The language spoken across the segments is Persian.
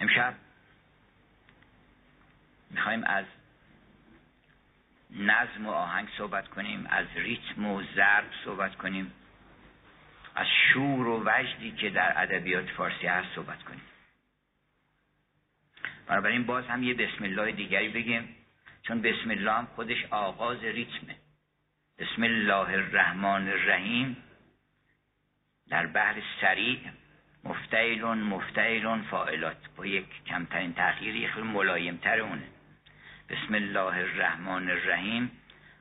امشب می‌خوایم از نظم و آهنگ صحبت کنیم از ریتم و ضرب صحبت کنیم از شور و وجدی که در ادبیات فارسی هست صحبت کنیم. بنابراین باز هم یه بسم الله دیگری بگیم چون بسم الله هم خودش آغاز ریتمه. بسم الله الرحمن الرحیم در بحر سریع مفتعلون مفتعلون فاعلات با یک کمترین تغییری خیلی ملایمتر اونه. بسم الله الرحمن الرحیم.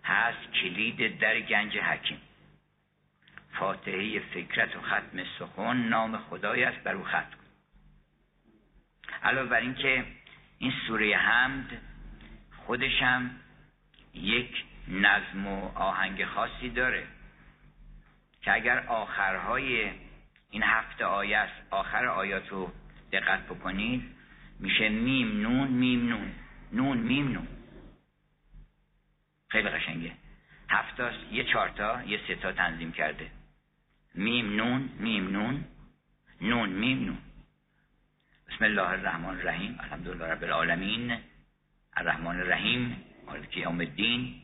هست کلید در گنج حکیم. فاتحه فکرت و ختم سخن نام خدای است بر او ختم. علاوه بر اینکه این سوره حمد خودش هم یک نظم و آهنگ خاصی داره که اگر آخرهای این هفت تا آیه است. آخر آیات رو دقت بکنید. میشه میم نون میم نون. نون میم نون. خیلی قشنگه. هفت تا یه چارتا یه ستا تنظیم کرده. میم نون میم نون. نون میم نون. بسم الله الرحمن الرحیم. الحمدلله رب العالمین. الرحمن الرحیم. مالک یوم الدین.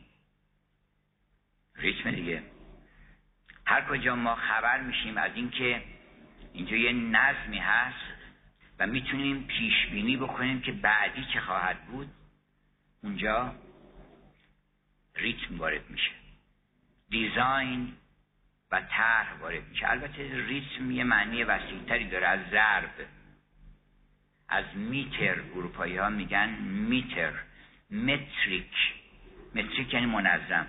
ریتم دیگه. هر کجا ما خبر میشیم از اینکه اینجا یه نظمی هست و می‌تونیم پیش بینی بکنیم که بعدی چه خواهد بود. اونجا ریتم وارد میشه. دیزاین و طرح وارد میشه. البته ریتم یه معنی وسیعتری داره از ضرب. از میتر اروپایی ها میگن میتر. متریک. متریک یعنی منظم.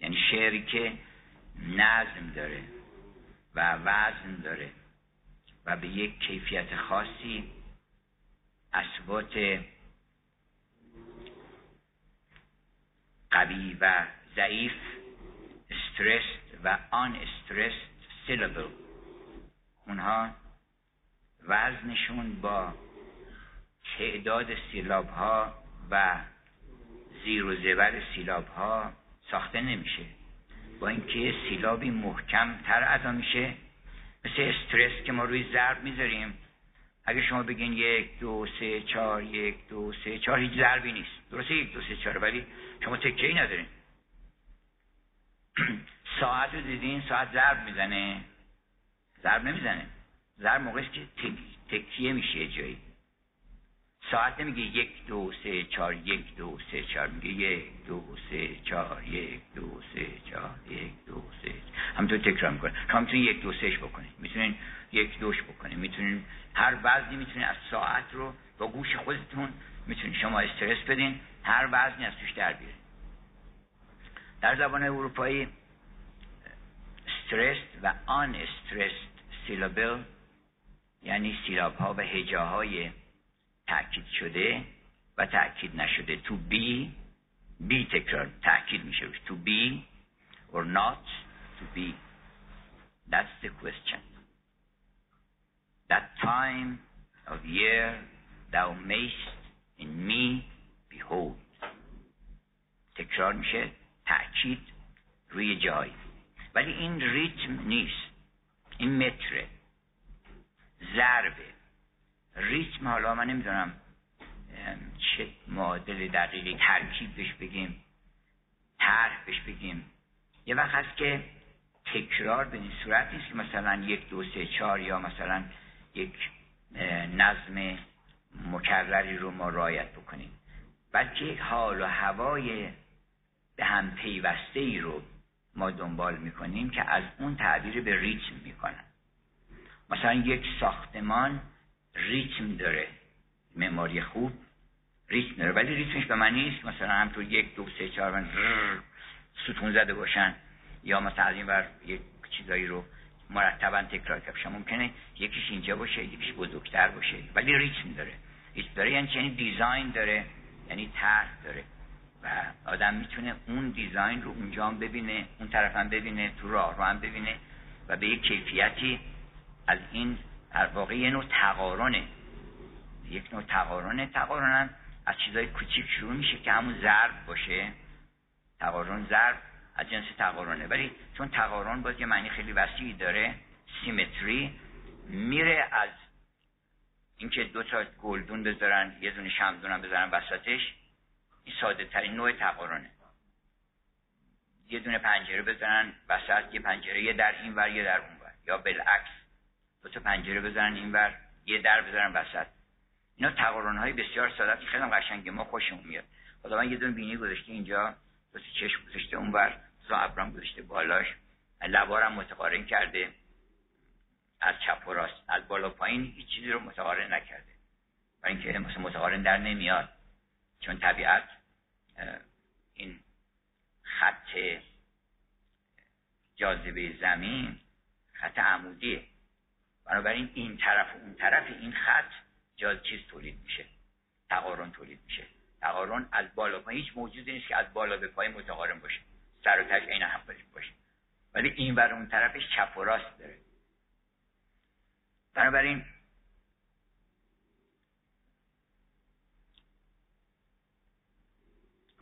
یعنی شعری که نظم داره و وزن داره. و به یک کیفیت خاصی اصوات قوی و ضعیف استرست و آن استرست سیلابل اونها وزنشون با تعداد سیلاب ها و زیر و زبر سیلاب ها ساخته نمیشه. با اینکه سیلابی محکم تر ادا میشه مثل استرس که ما روی ضرب می‌ذاریم. اگه شما بگین یک دو سه چهار یک دو سه چهار هیچ ضربی نیست. درسته یک دو سه چهار ولی شما تکه ای ندارین. ساعت رو دیدین ساعت ضرب می‌زنه. ضرب نمی‌زنه. ضرب موقعی که تکیه میشه جایی. ساعت نمیگه یک دو سه چهار یک دو سه چهار. میگه یک دو سه چهار یک دو سه چهار یک دو سه. همینطور تکرار می‌کنه. شما می‌تونید یک دو سهش بکنید. می‌تونین یک دوش بکنید. می‌تونین هر وزنی می‌تونین از ساعت رو با گوش خودتون می‌تونین شما استرس بدین. هر وزنی از توش در بیارین در زبان اروپایی استرس و آن استرس سیلابل یعنی سیلاب ها و هجاهای تأکید شده و تأکید نشده. to be be تکرار تأکید میشه روش. to be or not. to be that's the question. That time of year thou mayst in me behold. تکرار میشه. تأکید روی جای. ولی این ریتم نیست. این متره. ضربه. ریتم حالا من نمی‌دونم چه معادل دقیقی ترکیب بهش بگیم طرح بهش بگیم. یه وقت هست که تکرار به این صورت نیست که مثلا یک دو سه چهار یا مثلا یک نظم مکرری رو ما رایت بکنیم. بلکه یک حال و هوای به هم پیوسته ای رو ما دنبال می‌کنیم که از اون تعبیر به ریتم می‌کنن مثلا یک ساختمان ریتم داره. معماری خوب ریتم داره. ولی ریتمش به من نیست. مثلا همطور یک دو سه چهار من ستون زده باشن. یا مثلا از این بر یک چیزایی رو مرتبا تکرار کرد. ممکنه یکیش اینجا باشه یکیش بزرگتر باشه. ولی ریتم داره. ریتم داره یعنی یعنی دیزاین داره. یعنی طرح داره. و آدم می‌تونه اون دیزاین رو اونجا هم ببینه اون طرف هم ببینه تو راه رو هم ببینه و به یک کیفیتی از این در واقع یه نوع تقارنه. یک نوع تقارنه. تقارن از چیزای کوچیک شروع میشه که همون ضرب باشه. تقارن ضرب از جنس تقارنه. ولی چون تقارن باز یه معنی خیلی وسیعی داره سیمتری میره از اینکه دو تا گلدون بذارن یه دونه شمدون هم بذارن وسطش این ساده ترین نوع تقارنه. یه دونه پنجره بزنن وسط یه پنجره یه در این ور یه در اون ور یا بالعکس. دو تا پنجره بزنن این ور یه در بزنن وسط. اینا تقارن های بسیار ساده که خیلی قشنگه ما خوشمون میاد. خدا من یه دونه بینی گذاشته اینجا دو چشم گذاشته اون ور دو ابرام گذاشته بالاش. لبارم متقارن کرده. از چپ و راست از بالا پایین هیچ چیزی رو متقارن نکرده. برای اینکه مثلا متقارن در نمیاد. چون طبیعت این خط جاذبه زمین خط عمودیه. بنابراین این طرف و اون طرف این خط جاز چیز تولید میشه. تقارن تولید میشه. تقارن از بالا پایین هیچ موجودی نیست که از بالا به پایین متقارن باشه. سر و تاش عین هم باشه. ولی این بر اون طرفش چپ و راست داره. بنابراین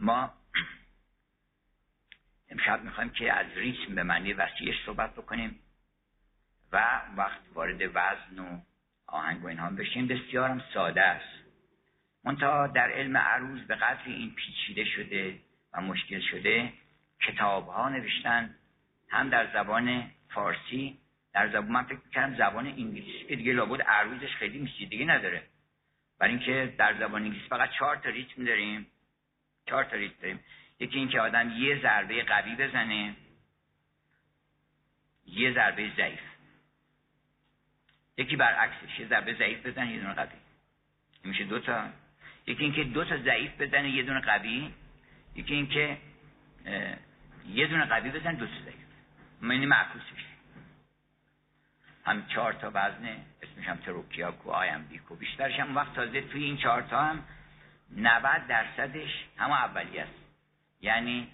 ما امشب می‌خوایم که از ریتم به معنی وسیعش صحبت بکنیم. و وقت وارد وزن و آهنگ و اینها بشیم. بسیارم ساده است. منتها در علم عروض به قدر این پیچیده شده و مشکل شده کتاب ها نوشتن هم در زبان فارسی در زبان من فکر می‌کردم زبان انگلیسی که دیگه لابد عروضش خیلی دیگه نداره. برای اینکه در زبان انگلیسی فقط چهار تا ریتم داریم. چهار تا ریتم داریم. یکی اینکه آدم یه ضربه قوی بزنه یه ضربه ضعیف. یکی برعکسش یه ضربه ضعیف بزنه یه دونه قوی. میشه دو تا. یکی اینکه دو تا ضعیف بزنه یه دونه قوی. یکی اینکه یه دونه قوی بزنه دو تا ضعیف. معنی معکوسش هم چهار تا وزنه اسمش هم تروکیاکو آیم بیکو بیشترش هم وقت تازه توی این چهار تا هم 90 درصدش همه اولی است. یعنی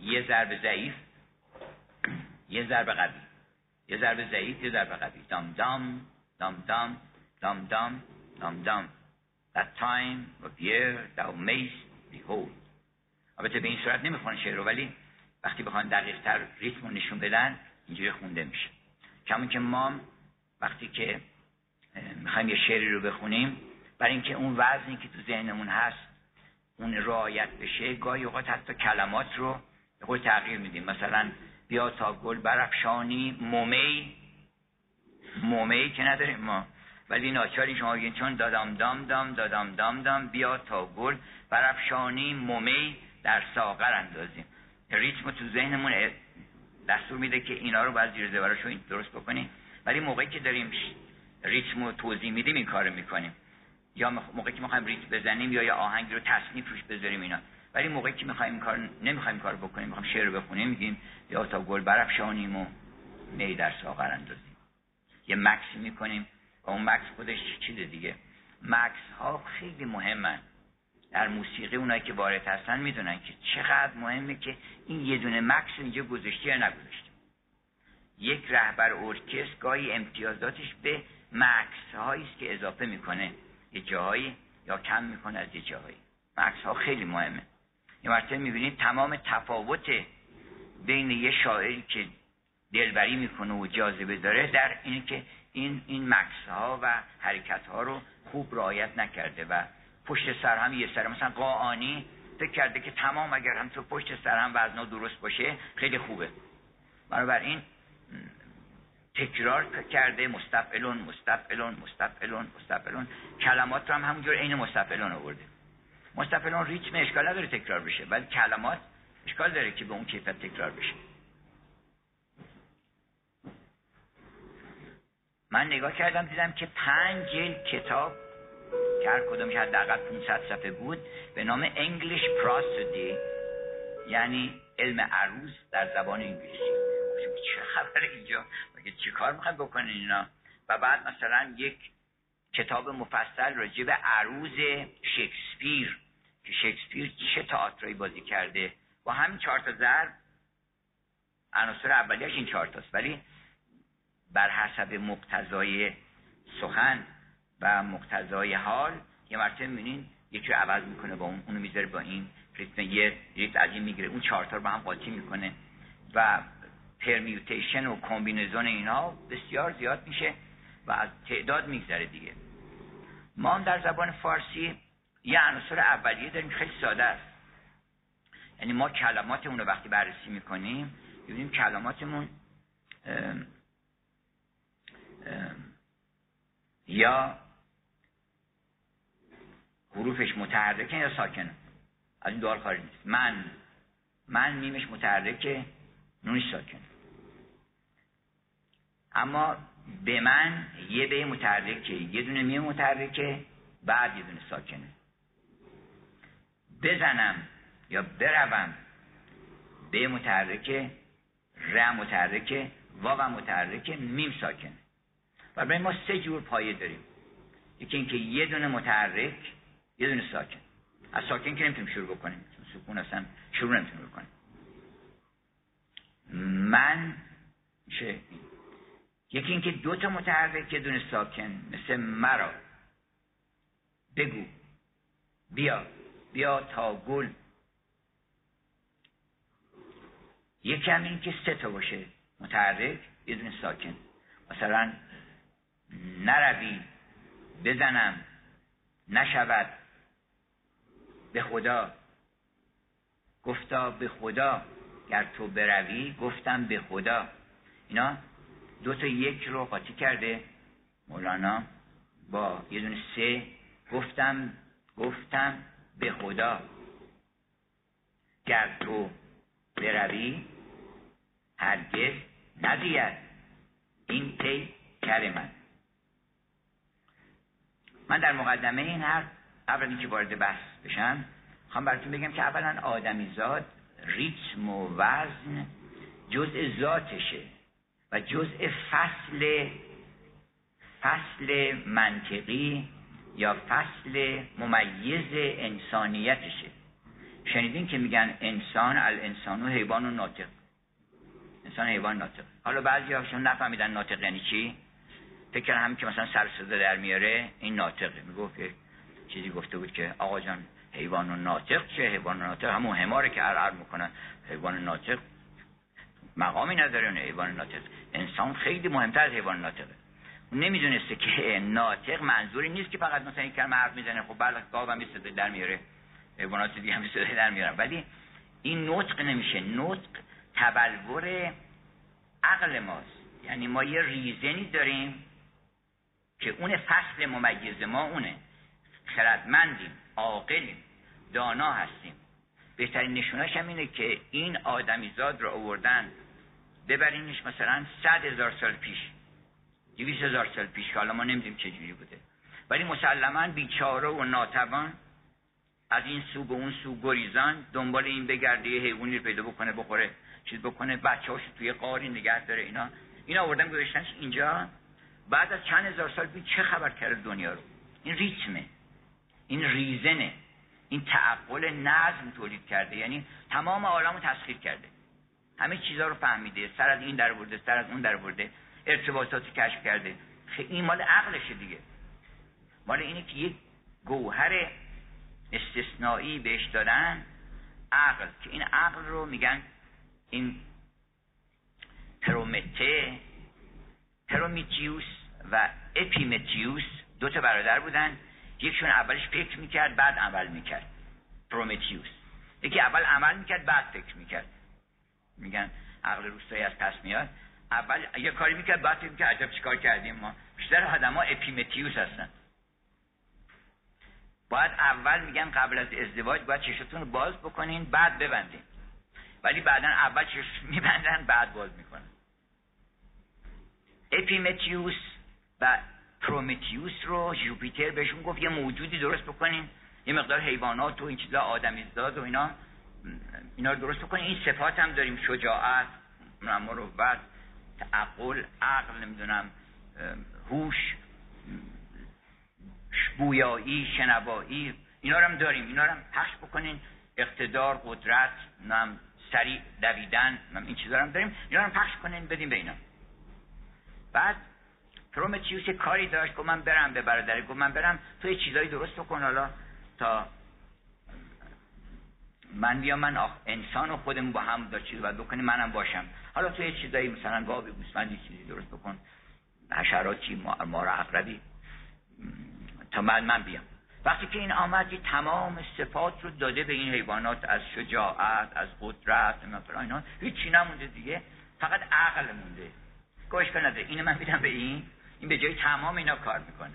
یه ضرب ضعیف یه ضرب قوی. یه ضرب ضعیف یه ضرب قوی. دام دام دام دام دام دام دام دام. That time of year thou mayst behold البته به این صورت نمی‌خوان شعر رو ولی وقتی بخوان دقیق تر ریتم رو نشون بدن اینجوری خونده میشه. کمون که ما وقتی که می‌خوایم یه شعری رو بخونیم برای اینکه اون وزنی که تو ذهنمون هست اون رعایت بشه گاهی اوقات حتی کلمات رو به تغییر میدیم. مثلا بیا تا گل برفشانی. مومی. مومی که نداریم ما. ولی ناچاری شما بگین چون دادام دام دام دادام دام دام بیا تا گل برفشانی. مومی در ساغر اندازیم. ریتم تو ذهنمون دستور میده که اینا رو باید زیر زبرش رو درست بکنیم. ولی موقعی که داریم ریتم رو توضیح میدیم این کار می‌کنیم. یا موقعی که می‌خوایم ریتم بزنیم یا یه آهنگ رو تصنیف روش بذاریم اینا. ولی موقعی که می‌خوایم کار نمی‌خوایم کار بکنیم می‌خوایم شعر بخونیم میگیم یا تا گل برفشانیم و می در ساغر اندازیم. یه مکسی می‌کنیم و اون مکس خودش چیز دیگه. مکس ها خیلی مهمن. در موسیقی اونایی که وارد هستن می‌دونن که چقدر مهمه که این یه دونه مکس اینجا گذاشته یا نگذاشته یک رهبر ارکستر گاهی امتیازاتش به مکس هایی است که اضافه می‌کنه. یه جاهایی یا کم می‌کنه از یه جاهایی. مکس ها خیلی مهمه. یه مرتبه می‌بینید تمام تفاوت بین یه شاعری که دلبری می‌کنه و جاذبه داره در اینه که این این مکس ها و حرکت ها رو خوب رعایت نکرده و پشت سر هم یه سر. مثلا قاعانی فکر کرده که تمام اگر هم تو پشت سر هم وزنا درست باشه خیلی خوبه. بنابراین تکرار کرده مستفعلون مستفعلون مستفعلون مستفعلون. کلمات رو هم همونجور عین مستفعلون آورده. مستفعلون ریتم اشکال نداره تکرار بشه. ولی کلمات اشکال داره که به اون کیفیت تکرار بشه. من نگاه کردم دیدم که پنج جلد کتاب که هر کدومش حداقل 500 صفحه بود به نام انگلیش پراسودی یعنی علم عروض در زبان انگلیسی. چه خبر اینجا؟ مگه چی کار می‌خوایم بکنین اینا؟ و بعد مثلا یک کتاب مفصل راجع به عروض شکسپیر. که شکسپیر چه تئاتری بازی کرده با همین چهار تا ضرب. عناصر اولیش این چهار تاست. ولی بر حسب مقتضای سخن و مقتضای حال یه مرتبه می‌بینین یکی رو عوض می‌کنه با اون اونو می‌ذاره با این ریتم. یه ریتم از این می‌گیره. اون چهارتا رو با هم قاطی می‌کنه و پرمیوتیشن و کمبینزون اینا بسیار زیاد میشه و از تعداد میگذره دیگه. ما هم در زبان فارسی یه عناصر اولیه داریم خیلی ساده است. یعنی ما کلماتمون رو وقتی بررسی می‌کنیم ببینیم کلماتمون یا حروفش متحرکه یا ساکنه. از این دوال خارج نیست من من میمش متحرکه نونش ساکنه. اما به من یه به متحرکه یه دونه میم متحرکه بعد یه دونه ساکنه. بزنم یا بروم. به متحرکه ر متحرکه واو متحرکه میم ساکنه برای ما سه جور پایه داریم. یکی اینکه یه دونه متحرک یه دونه ساکن. از ساکن که نمی‌تونیم شروع بکنیم. سکون اصلا شروع نمی‌تونیم بکنیم. من میشه یکی اینکه دو تا متحرک یه دونه ساکن. مثل مرا. بگو. بیا. بیا تا گل. یکی هم این که سه تا باشه. متحرک یه دونه ساکن. مثلا نروی بزنم نشود به خدا. گفتا به خدا. گر تو بروی گفتم به خدا. اینا دو تا یک رو قاطی کرده. مولانا با یه دونه سه. گفتم گفتم. به خدا. گر تو بروی هرگز نزید این پی کر من. من در مقدمه این حرف قبل که وارد بحث بشم خواهم براتون بگم که اولا آدمیزاد ریتم و وزن جزء ذاتشه و جزء فصل فصل منطقی یا فصل ممیز انسانیتشه. شنیدین که میگن انسان الانسان و حیوان و ناطق. انسان حیوان ناطق. حالا بعضی هاشون نفهمیدن ناطق یعنی چی؟ فکر هم که مثلا سر در میاره این ناطقه. می‌گفت که چیزی گفته بود که آقا جان حیوان و ناطق چه حیوان و ناطق همون حماره که عرعر می‌کنن. حیوان ناطق مقامی نداره اون حیوان ناطق. انسان خیلی مهمتر از حیوان ناطقه. نمی‌دونسته که ناطق منظوری نیست که فقط مثلا این کلمه حرف می‌زنه. خب بله گاو هم صدا در میاره. حیوانات دیگه هم صدا در میارن ولی این نطق نمیشه. نطق تبلور عقل ماست. یعنی ما یه ریزنی داریم که اون فصل ممیز ما اونه. خردمندیم عاقلیم دانا هستیم. بهترین نشوناش هم اینه که این آدمیزاد رو آوردن. ببرینش مثلا صد هزار سال پیش. دویست هزار سال پیش که حالا ما نمی‌دونیم چجوری بوده. ولی مسلما بیچاره و ناتوان از این سو به اون سو گریزان دنبال این بگرده یه حیوانی رو پیدا بکنه بخوره چیز بکنه بچه توی قاری نگه داره اینا. اینا آوردن گذاشتنش اینجا. بعد از چند هزار سال پیش چه خبر کرده دنیا رو؟ این ریتمه. این ریزنه. این تعقل نظم تولید کرده. یعنی تمام عالم رو تسخیر کرده. همه چیزها رو فهمیده. سر از این در برده سر از اون در برده. ارتباطاتی کشف کرده. این مال عقلشه دیگه. مال اینه که یک گوهر استثنایی بهش دادن عقل که این عقل رو میگن این پرومته پرومیتیوس و اپیمتیوس دو تا برادر بودن. یکشون اولش فکر می‌کرد بعد عمل می‌کرد. پرومتیوس یکی اول عمل می‌کرد بعد فکر می‌کرد. میگن عقل روستایی از پس میاد. اول یه کاری می‌کرد بعد می‌کرد عجب چیکار کردیم ما. بیشتر ها اپیمتیوس هستن. باید اول میگن قبل از ازدواج باید چشتون رو باز بکنین بعد ببندین. ولی بعدا اول چشم میبندن بعد باز می‌کنن. اپیمتیوس و پرومتیوس رو جوپیتر بهشون گفت یه موجودی درست بکنین. یه مقدار حیوانات و این چیزا آدمیزداد و اینا اینا رو درست بکنین. این صفات هم داریم شجاعت مروت تعقل عقل نمی‌دونم هوش بویایی شنوایی اینا رو هم داریم. اینا رو هم پخش بکنین. اقتدار قدرت نم سریع دویدن این چیزا هم داریم. اینا رو هم پخش کنین بدیم به اینا. بعد پرومتیوس کاری داشت. که من برم به برادر گفت من برم تو یه چیزایی درست بکن. حالا تا من بیام من آخ انسان و خودمون با هم دار چیز باید بکنیم. منم باشم. حالا تو یه چیزایی مثلا گاوی گوسفندی چیزی درست بکن. حشراتی مار عقربی تا من من بیام. وقتی که این آمد تمام صفات رو داده به این حیوانات از شجاعت از قدرت مثلا اینا هیچی نمونده دیگه. فقط عقل مونده. گوش کن نداره اینو من میدم به این. این به جای تمام اینا کار می‌کنه.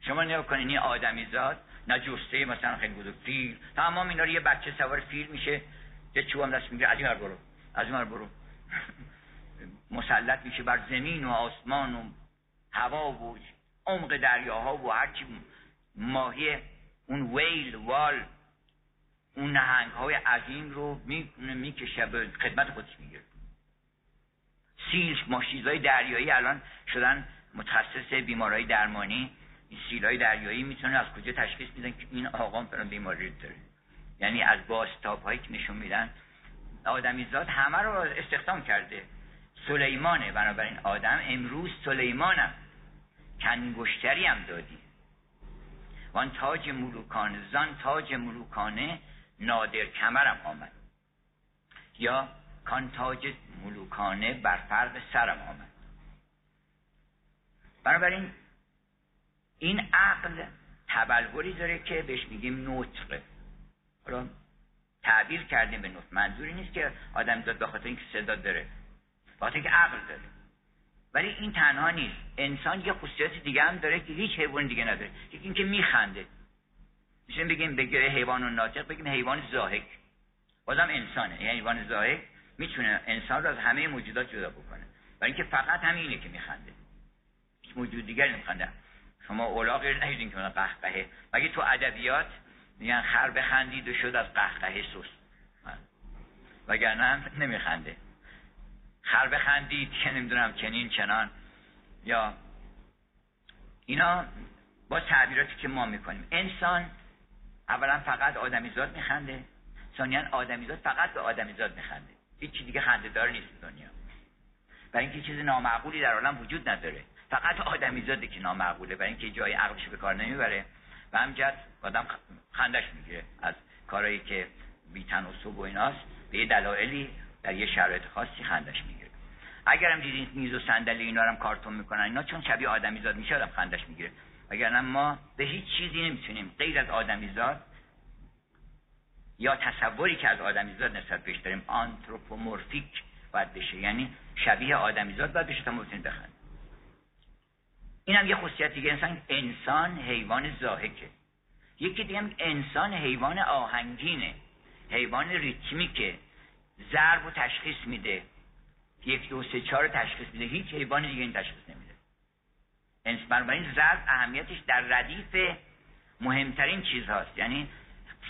شما نگاه کنین این آدمی زاد نه جسته مثلا خیلی بزرگ فیل. تمام اینا رو یه بچه سوار فیل میشه. یه چوب هم دست می‌گیره. از این برو. از این برو. مسلط میشه بر زمین و آسمان و هوا و عمق دریاها و هرچی ماهی اون ویل وال اون نهنگ های عظیم رو می‌کشه به خدمت خودش می‌گیره. سیل ماشیزهای دریایی الان شدن متخصص بیمارهای درمانی. این سیل های دریایی می‌تونن از کجا تشخیص میدن که این آقام فلان بیماری داره؟ یعنی از باستاب هایی که نشون میدن آدمیزاد همه رو استخدام کرده. سلیمانه بنابراین آدم امروز سلیمانم کنگشتری هم دادی. وان تاج ملوکانه زان تاج ملوکانه نادر کمرم آمد. یا کان تاج ملوکانه بر فرق سرم آمد. بنابراین این عقل تبلوری داره که بهش میگیم نطقه حالا تعبیر کردیم به نطق. منظوری نیست که آدم داد به خاطر اینکه صدا داره. خاطر که عقل داره. ولی این تنها نیست. انسان یه خصوصیت دیگه هم داره که هیچ حیوان دیگه نداره. یکی اینکه میخنده. میشه بگیم بگه حیوان و ناطق بگیم حیوان زاهک. بازم انسانه. یعنی حیوان زاهک می‌تونه انسان رو از همه موجودات جدا بکنه. برای اینکه فقط همینه که میخنده. هیچ موجود دیگری نمیخنده. شما اولاغ نهیدین که قهقهه. مگه تو ادبیات میگن خر بخندید و شد از قهقهه سست وگرنه نمیخنده. خر بخندید که نمی‌دونم چنین چنان. یا اینا با تعبیراتی که ما می‌کنیم. انسان اولا فقط آدمیزاد میخنده ثانیا آدمیزاد فقط به آدمیزاد میخنده. هیچ دیگه خنده دار نیست دنیا. برای اینکه چیز نامعقولی در عالم وجود نداره. فقط آدمیزاده که نامعقوله برای اینکه جای عقلش به کار نمی‌بره. و همجد آدم خندش می‌گیره از کارهایی که بی تناسب و ایناست به یه دلایلی در یه شرایط خاصی خندش می‌گیره. اگر هم دیدین میز و صندلی اینا هم کارتون می‌کنن اینا چون شبیه آدمیزاد میشه آدم خندش می‌گیره. وگرنه ما به هیچ چیزی نمی‌تونیم غیر از آدمیزاد یا تصوری که از آدمیزاد نسبت بهش داریم آنتروپومورفیک باید بشه. یعنی شبیه آدمیزاد باید بشه تا ما بتونیم این هم یه خصوصیت دیگه انسان انسان حیوان زاهکه. یکی دیگه انسان حیوان آهنگینه حیوان ریتمیکه. ضرب و تشخیص میده. یک دو سه چهار تشخیص میده. هیچ حیوان دیگه این تشخیص نمیده. بنابراین ضرب اهمیتش در ردیف مهمترین چیز هاست. یعنی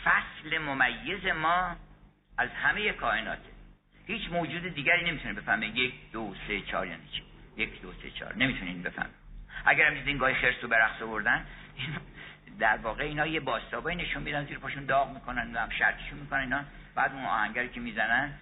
فصل ممیز ما از همه کائناته. هیچ موجود دیگری نمی‌تونه بفهمه یک دو سه چهار یعنی چی. یک دو سه چهار. نمی‌تونین بفهمه. اگر هم دیدین گاهی خرس و برقص آوردن در واقع اینا یه باستابایی نشون میدن زیر پاشون داغ می‌کنن هم شرطیشون می‌کنن اینا بعد اون آهنگری که می‌زنن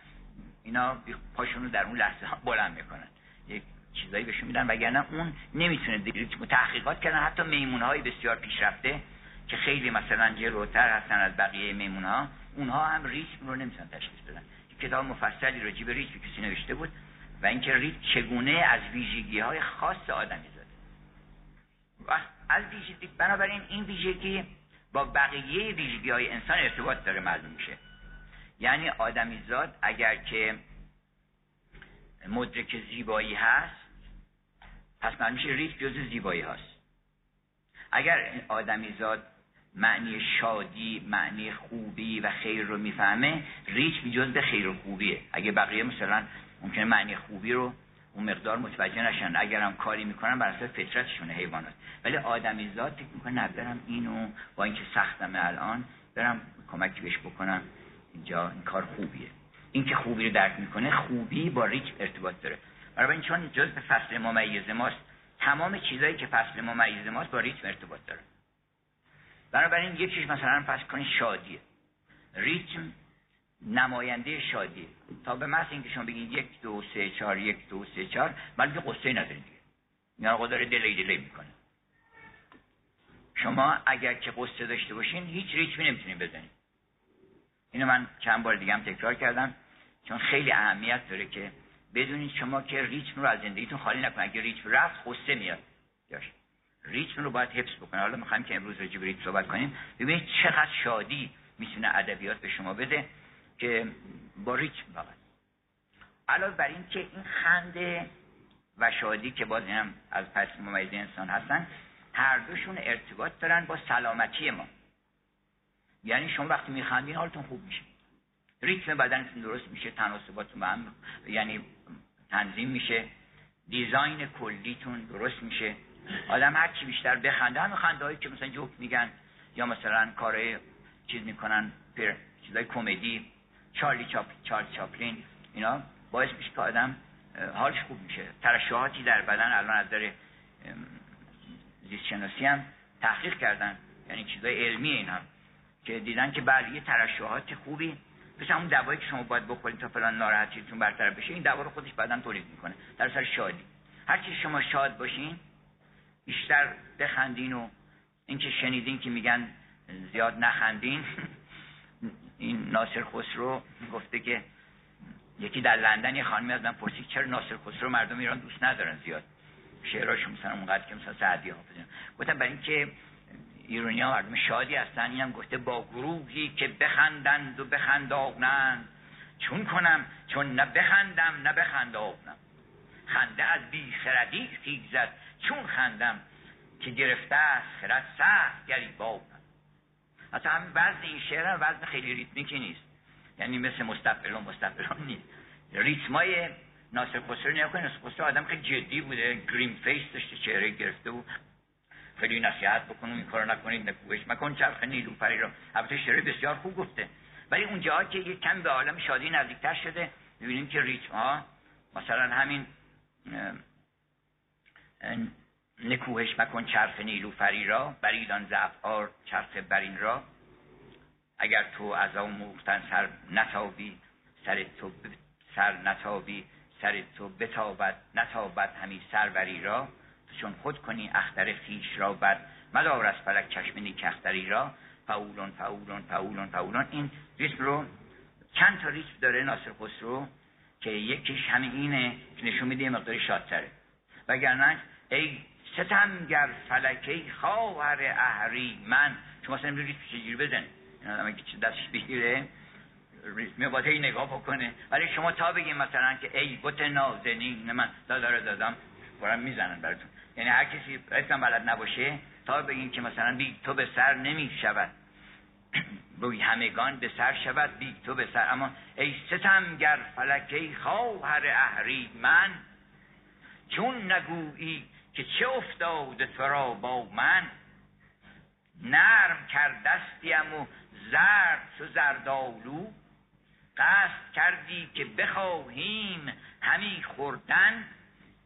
اینا پاشون رو در اون لحظه بلند می‌کنن. یک چیزایی بهشون میدن وگرنه اون نمی‌تونه ریتم تحقیقات کردن. حتی میمون های بسیار پیشرفته که خیلی مثلا جلوتر هستن از بقیه میمون ها اونها هم ریتم رو نمی‌تونن تشخیص بدن. کتاب مفصلی راجع به ریتم کسی نوشته بود و اینکه ریتم چگونه از ویژگی های خاص آدمی و از ویژگی بنابراین این ویژگی با بقیه ویژگی های انسان ارتباط داره معلوم میشه. یعنی آدمیزاد اگر که مدرک زیبایی هست پس معلوم میشه ریتم جز زیبایی هست اگر آدمیزاد معنی شادی معنی خوبی و خیر رو می‌فهمه ریتم جز به خیر و خوبیه. اگه بقیه مثلا ممکنه معنی خوبی رو اون مقدار متوجه نشن. اگر هم کاری می‌کنن بر اساس فطرتشونه حیوانات. ولی آدمی ذات فکر می‌کنه نه اینو با اینکه سختمه الان برم کمکی بهش بکنم. اینجا این کار خوبیه. این که خوبی رو درک می‌کنه خوبی با ریتم ارتباط داره. برای چون جز به فصل ممیز ماست تمام چیزایی که فصل ممیز ماست با ریتم ارتباط داره. بنابراین یکیش مثلا فرض کنید شادیه. ریتم نماینده شادی. تا به محض اینکه شما بگید یک دو سه چهار یک دو سه چهار بلکه قصه ندارید دیگه. اینا آقا داره دلی دلی می‌کنه. شما اگر که قصه داشته باشین هیچ ریتمی نمی‌تونین بزنید اینو من چند بار دیگه هم تکرار کردم چون خیلی اهمیت داره که بدونید شما که ریتم رو از زندگیتون خالی نکنید. اگر ریتم رفت قصه میاد. ریتم رو باید حفظ بکنه حالا می‌خوایم که امروز راجع به ریتم صحبت کنیم. ببینید چقدر شادی می‌تونه ادبیات به شما بده. که با ریتم فقط علاوه بر این که این خنده و شادی که باز هم از پس ممیز انسان هستن هر دوشون ارتباط دارن با سلامتی ما. یعنی شما وقتی میخندین حالتون خوب میشه. ریتم بدنتون درست میشه تناسباتون به هم یعنی تنظیم میشه. دیزاین کلیتون درست میشه. آدم هر چی بیشتر بخنده همه خنده هایی که مثلا جوک میگن یا مثلا کارهای چیز می‌کنن پر چیزای کمدی چارلی چاپ چارلی چاپلین اینا باعث میشه که آدم حالش خوب میشه. ترشحاتی در بدن الان از داره زیست شناسی هم تحقیق کردن. یعنی چیزای علمی این هم که دیدن که بله یه ترشحات خوبی. مثل همون دوایی که شما باید بخورید تا فلان ناراحتیتون برطرف بشه این دوا رو خودش بدن تولید می‌کنه. در سر شادی. هر چی شما شاد باشین بیشتر بخندین و اینکه شنیدین که میگن زیاد نخندین این ناصر خسرو گفته که یکی در لندن یه خانمی از من پرسید چرا ناصر خسرو مردم ایران دوست ندارن زیاد. شعرهاشون مثلا اونقدر که مثلا سعدی حافظ گفتم برای اینکه ایرانی ها مردم شادی هستن اینم گفته با گروهی که بخندند و بخنداغنند. چون کنم؟ چون نه بخندم نه بخنداغنم. خنده از بی خردی خیزد. چون خندم که گرفته است خرد سخت گریبانم حتی همین وزن این شعر وزن خیلی ریتمیکی نیست. یعنی مثل مستقلان مستقلان نیست. ریتمای ناصر خسرو کنید ناصر خسرو آدم خیلی جدی بوده. grim face داشته چهره گرفته بود خیلی نصیحت بکنم این کارو نکنید نکوهش مکن چرخ نیلوفری رو. البته شعر بسیار خوب گفته. ولی اونجا که یک کم به عالم شادی نزدیکتر شده می‌بینیم که ریتم ها مثلا همین نکوهش مکن چرخ نیلوفری را بری دان ز افعال چرخ برین را. اگر تو از آن موختن سر نتابی سر تو سر نتابی سر تو بتابد نتابد همی سروری را. چون خود کنی اختر خیش را بر مدار از فلک چشم نیکختری را. فاولون فاولون فاولون فاولون این ریتم رو چند تا ریتم داره ناصر خسرو که یکیش همین اینه که نشون میده مقداری شادتره. وگرنه ای ستمگر فلکی خواهر اهری من. شما اصلا ریتم چجوری بزنید این آدم که دستش بگیره باید نگاه بکنه. ولی شما تا بگیم مثلا که ای بوت نازنین من داداره دادم برام می‌زنن براتون. یعنی هر کسی ریتم بلد نباشه تا بگیم که مثلا بی تو به سر نمی شود همگان به سر شود بی تو به سر. اما ای ستمگر فلکی خواهر اهری من چون نگویی که چه افتاده تو با من؟ نرم کردستیم و زرد چو زردالو قصد کردی که بخواهیم همی خوردن.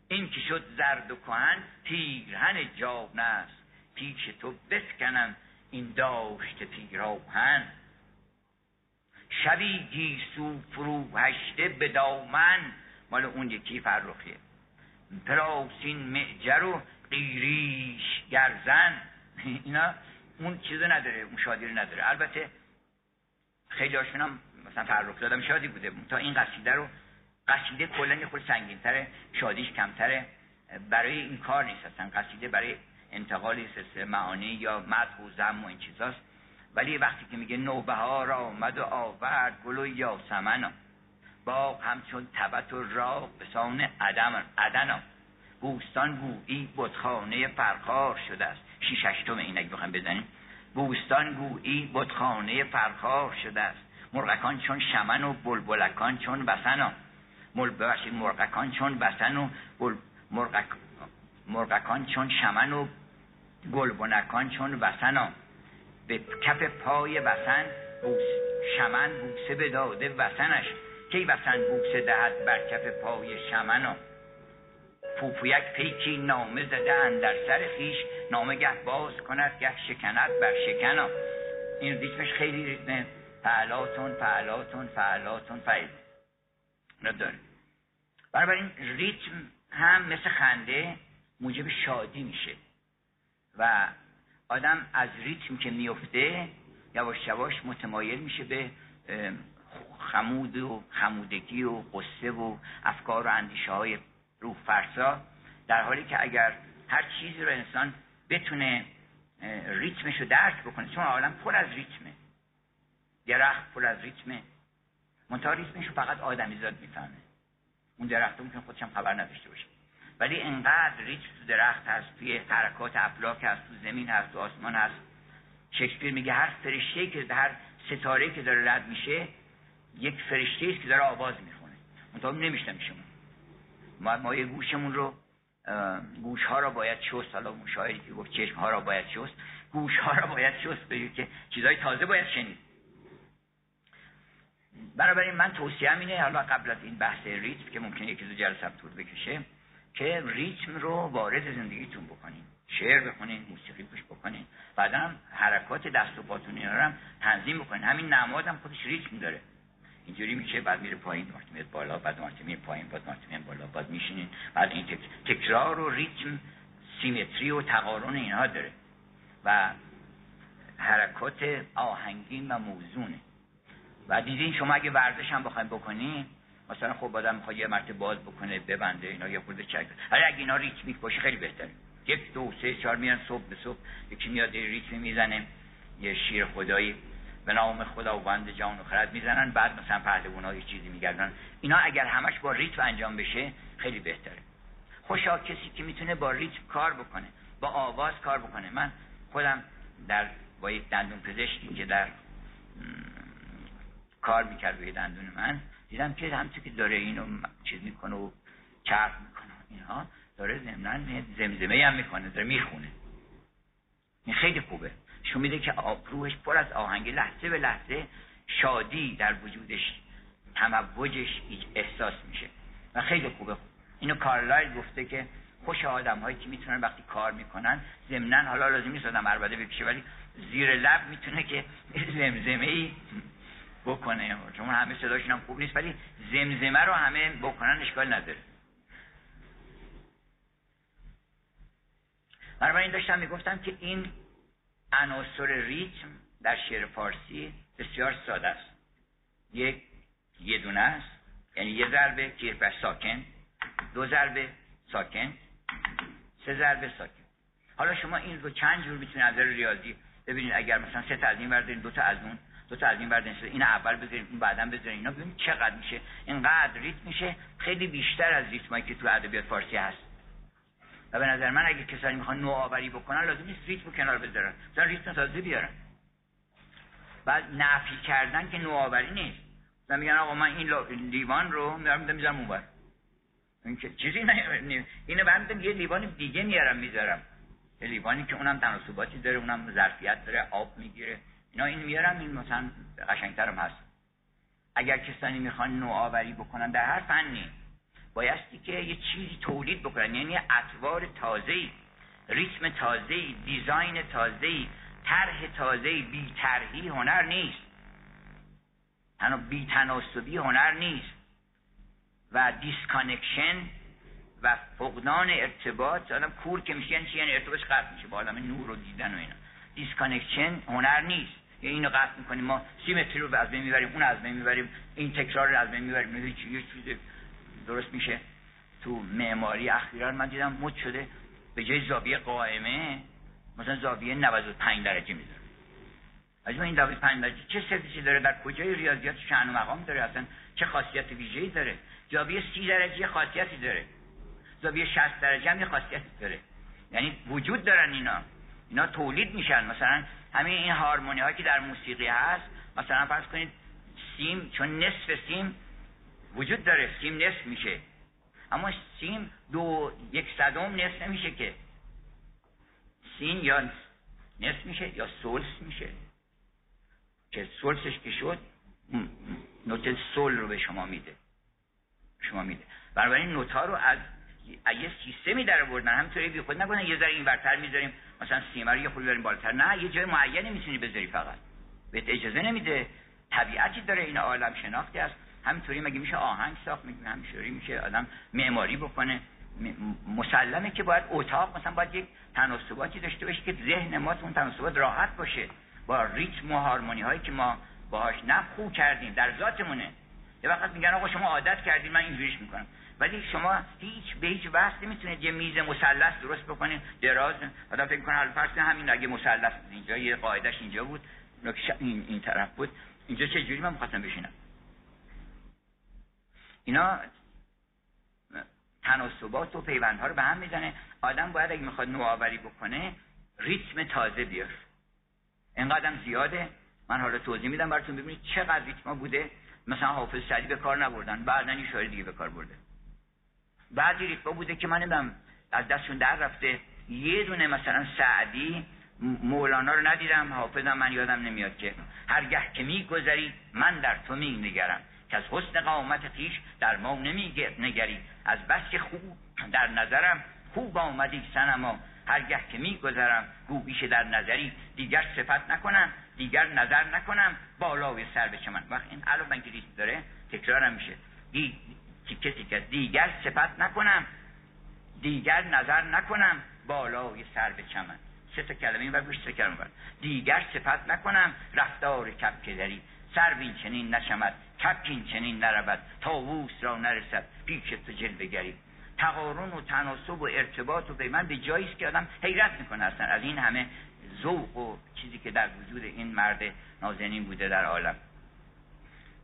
این که شد زرد و کهن پیرهن جان است. پیش تو بسکنم این داشت پیراهن. شبی گیسو فرو هشته به دامن. مال اون یکی فرخیه. پراسین معجر و قیریش گرزن. اینا اون چیزو نداره اون شادی رو نداره. البته خیلی هاشون هم مثلا فرخ دادم شادی بوده. تا این قصیده رو قصیده کلا یه خود سنگینتره شادیش کمتره. برای این کار نیست اصلا. قصیده برای انتقال سلسله معانی یا مدح و زم و این چیزاست. ولی وقتی که میگه نوبهار آمد و آورد گل و یاسمن. باغ همچون تبت و راغ به سان عدم عدنا. بوستان گویی بتخانه فرخار شده است. شیش هشتم این اگه بخوام بزنیم. بوستان گویی بتخانه فرخار شده است. مرغکان چون شمن و بلبلکان چون ببخشید مرغکان چون بسن و بل مرغک مرغکان چون شمن و گلبنکان چون وسنا به کف پای وسن بوس شمن بوسه به داده وسنش کی وسن بوسه دهد بر کف پای شمنا پوپویک پیکی نامه زده در سر خیش نامه گه باز کند گه شکند بر شکنا این ریتمش خیلی ریتمه. فعلاتون فعلاتون فعلاتون فعل. نداره این ریتم هم مثل خنده موجب شادی میشه و آدم از ریتم که میفته یواش یواش متمایل میشه به خمود و خمودگی و قصه و افکار و اندیشه های روح فرسا در حالی که اگر هر چیزی رو انسان بتونه ریتمش رو درک بکنه چون عالم پر از ریتمه درخت پر از ریتمه منتها ریتمش رو فقط آدمیزاد می‌فهمه. اون درخت ممکن خودشم خبر نداشته باشه. ولی انقدر ریتم تو درخت هست توی حرکات افلاک هست تو زمین هست تو آسمان هست. شکسپیر میگه هر فرشته که هر ستاره که داره رد میشه یک فرشته است که داره آواز می‌خونه. منتها نمیشنمیشه ما ما یه گوشمون رو گوش ها را باید شست. حالا مشاهدی که گفت چشم ها را باید شست. گوش ها را باید شست بگیر که چیزای تازه باید شنید. بنابراین من توصیه اینه حالا قبل از این بحث ریتم که ممکنه یکی دو جلسه طول بکشه که ریتم رو وارد زندگیتون بکنین. شعر بخونین موسیقی گوش بکنین. بعدا هم حرکات دست و پاتون اینا هم تنظیم بکنین. همین نماز هم خودش ریتم داره. اینجوری میشه بعد میره پایین وقتی میاد بالا بعد وقتی میره پایین بعد میاد بالا بعد میشینین بعد این تکرار و ریتم سیمتری و تقارن اینها داره. و حرکات آهنگین و موزونه. و دیدین شما اگه ورزش هم بخوایم بکنین مثلا خب آدم می‌خواد یه مرتبه باز بکنه ببنده اینا یه خورده چک. ولی اگه اینا ریتمیک باشه خیلی بهتره. یک دو سه چهار میان صبح به صبح یکی میاد ریتمی می‌زنه یه شیر خدایی. به نام خداوند جان و خرد می‌زنن. بعد مثلا پهلوان یه چیزی میگردن. اینا اگر همش با ریتم انجام بشه خیلی بهتره. خوشا کسی که می‌تونه با ریتم کار بکنه با آواز کار بکنه. من خودم در با یک دندون پزشکی که در کار می‌کرد روی دندون من دیدم که همچون که داره اینو چیز می‌کنه و چرخ می‌کنه اینها داره زمنان زمزمه هم می‌کنه داره می‌خونه. این خیلی خوبه. شون میده که روحش پر از آهنگ لحظه به لحظه شادی در وجودش تموجش احساس میشه. و خیلی خوبه. اینو کارلایل گفته که خوش آدم هایی که می‌تونن وقتی کار می‌کنن ضمنا حالا لازم نیست آدم عربده بکشه ولی زیر لب می‌تونه که زمزمه ای بکنه. چون همه صداشون هم خوب نیست ولی زمزمه رو همه بکنن اشکال نداره. بنابراین داشتم می‌گفتم که این عناصر ریتم در شعر فارسی بسیار ساده است. یک یه دونه است یعنی یه ضربه کیرپش ساکن دو ضربه ساکن سه ضربه ساکن. حالا شما این رو چند جور می‌تونید از ریاضی ببینید؟ اگر مثلا سه تا از این دو تا از اون دو تا از این بردارین این اول بذارین این بعدا بذارین اینا ببینید چقدر میشه. اینقدر ریتم میشه خیلی بیشتر از ریتمایی که تو ادبیات فارسی هست. و به نظر من اگه کسانی می‌خوان نوآوری بکنن لازم نیست ریتم کنار بذارن. مثلا ریتم تازه بیارن. بعد نفی کردن که نوآوری نیست. و میگن آقا من این لیوان رو میارم می‌ذارم اونور این که چیزی نه اینو برمیدم یه لیوان دیگه میارم می‌ذارم. یه لیوانی که اونم تناسباتی داره اونم ظرفیت داره آب می‌گیره. اینا این میارم این مثلا قشنگترم هست. اگر کسانی می‌خوان نوآوری بکنن در هر فنی. بایستی که یه چیزی تولید بکنن. یعنی اطوار تازه ریتم تازه دیزاین تازه طرح تازه بی طرحی هنر نیست. تنها بی تناسبی هنر نیست. و disconnection و فقدان ارتباط. آدم کور که میشه یعنی یعنی ارتباطش قطع میشه. با آدم نور رو دیدن و اینا. disconnection هنر نیست. یعنی اینو قطع می‌کنیم. ما symmetry رو از بین می‌بریم اون از بین می‌بریم این تکرار رو از بین می‌بریم. یه چیز درست میشه؟ تو معماری اخیرا من دیدم مد شده به جای زاویه قائمه مثلا زاویه 95 درجه می‌ذاره. از این 95 درجه چه سرچی داره؟ در کجای ریاضیات شأن و مقام داره اصلا؟ چه خاصیت ویژه‌ای داره؟ زاویه 30 درجه خاصیتی داره. زاویه 60 درجه هم یه خاصیتی داره. یعنی وجود دارن اینا. اینا تولید میشن. مثلا همین این هارمونی هایی که در موسیقی هست مثلا فرض کنید سیم چون نصف سیم وجود داره سیم نصف میشه. اما سیم دو یک صدم نصف نمیشه که. سین یا نصف میشه یا سولس میشه. که سولسش که شد نوت سول رو به شما میده. شما میده. نوت ها رو از یه سیستمی در آوردن. همینطوری بی خود نکنن. یه ذره این برتر می‌ذاریم. مثلا سیم رو یه خود بریم بالاتر. نه یه جای معینی می‌تونی بذاری فقط. بهت اجازه نمیده. طبیعتی داره این عالم شناختی است. همینطوری مگه میشه آهنگ ساخت؟ میگه همینطوری میشه آدم معماری بکنه؟ مسلمه که باید اتاق مثلا باید یک تناسباتی داشته باشه که ذهن ما اون تناسبات راحت باشه. با ریتم و هارمونی هایی که ما باهاش نه خوب کردیم در ذاتمونه. یه وقت میگن آقا شما عادت کردید من اینجوریش می‌کنم. ولی شما هیچ به هیچ وقت نمی‌تونید یه میز مثلث درست بکنید دراز آدم فکر کنه فرض همین اگه مثلث اینجا یه قاعدش اینجا بود. این این طرف بود. اینجا چه جوری من می‌خواستم بشینم. اینا تناسبات و پیوندها رو به هم می‌زنه. آدم باید اگه می‌خواد نوآوری بکنه ریتم تازه بیار اینقدر زیاده. من حالا توضیح میدم براتون ببینید چقدر ریتم بوده. مثلا حافظ سعدی به کار نبردن. بعدا این شاعر دیگه به کار برده. بعضی ریتم بوده که من نمی‌دونم از دستشون در رفته. یه دونه مثلا سعدی مولانا رو ندیدم. حافظم من یادم نمیاد که هرگه که میگذری من در تو نگرم که از حسن قامت خیش در ما نگری. از بس که خوب در نظرم خوب آمدی سنما هرگه که میگذرم گویش در نظری. دیگر صفت نکنم دیگر نظر نکنم. بالای سر به چمن وقت این علاوه انگلیسی داره تکرارم میشه. دی تیکه تیکه دیگر صفت نکنم دیگر نظر نکنم بالای سر به چمن سه تا کلمه این گوش سه کلمه دیگر صفت نکنم رفتار داری سر چنین نشمد. کپین چنین نرود تاووس را نرسد. پیش تو جل بگری تقارن و تناسب و ارتباط و پیمند به جایی که آدم حیرت می‌کنه اصلا. از این همه ذوق و چیزی که در وجود این مرد نازنین بوده در عالم.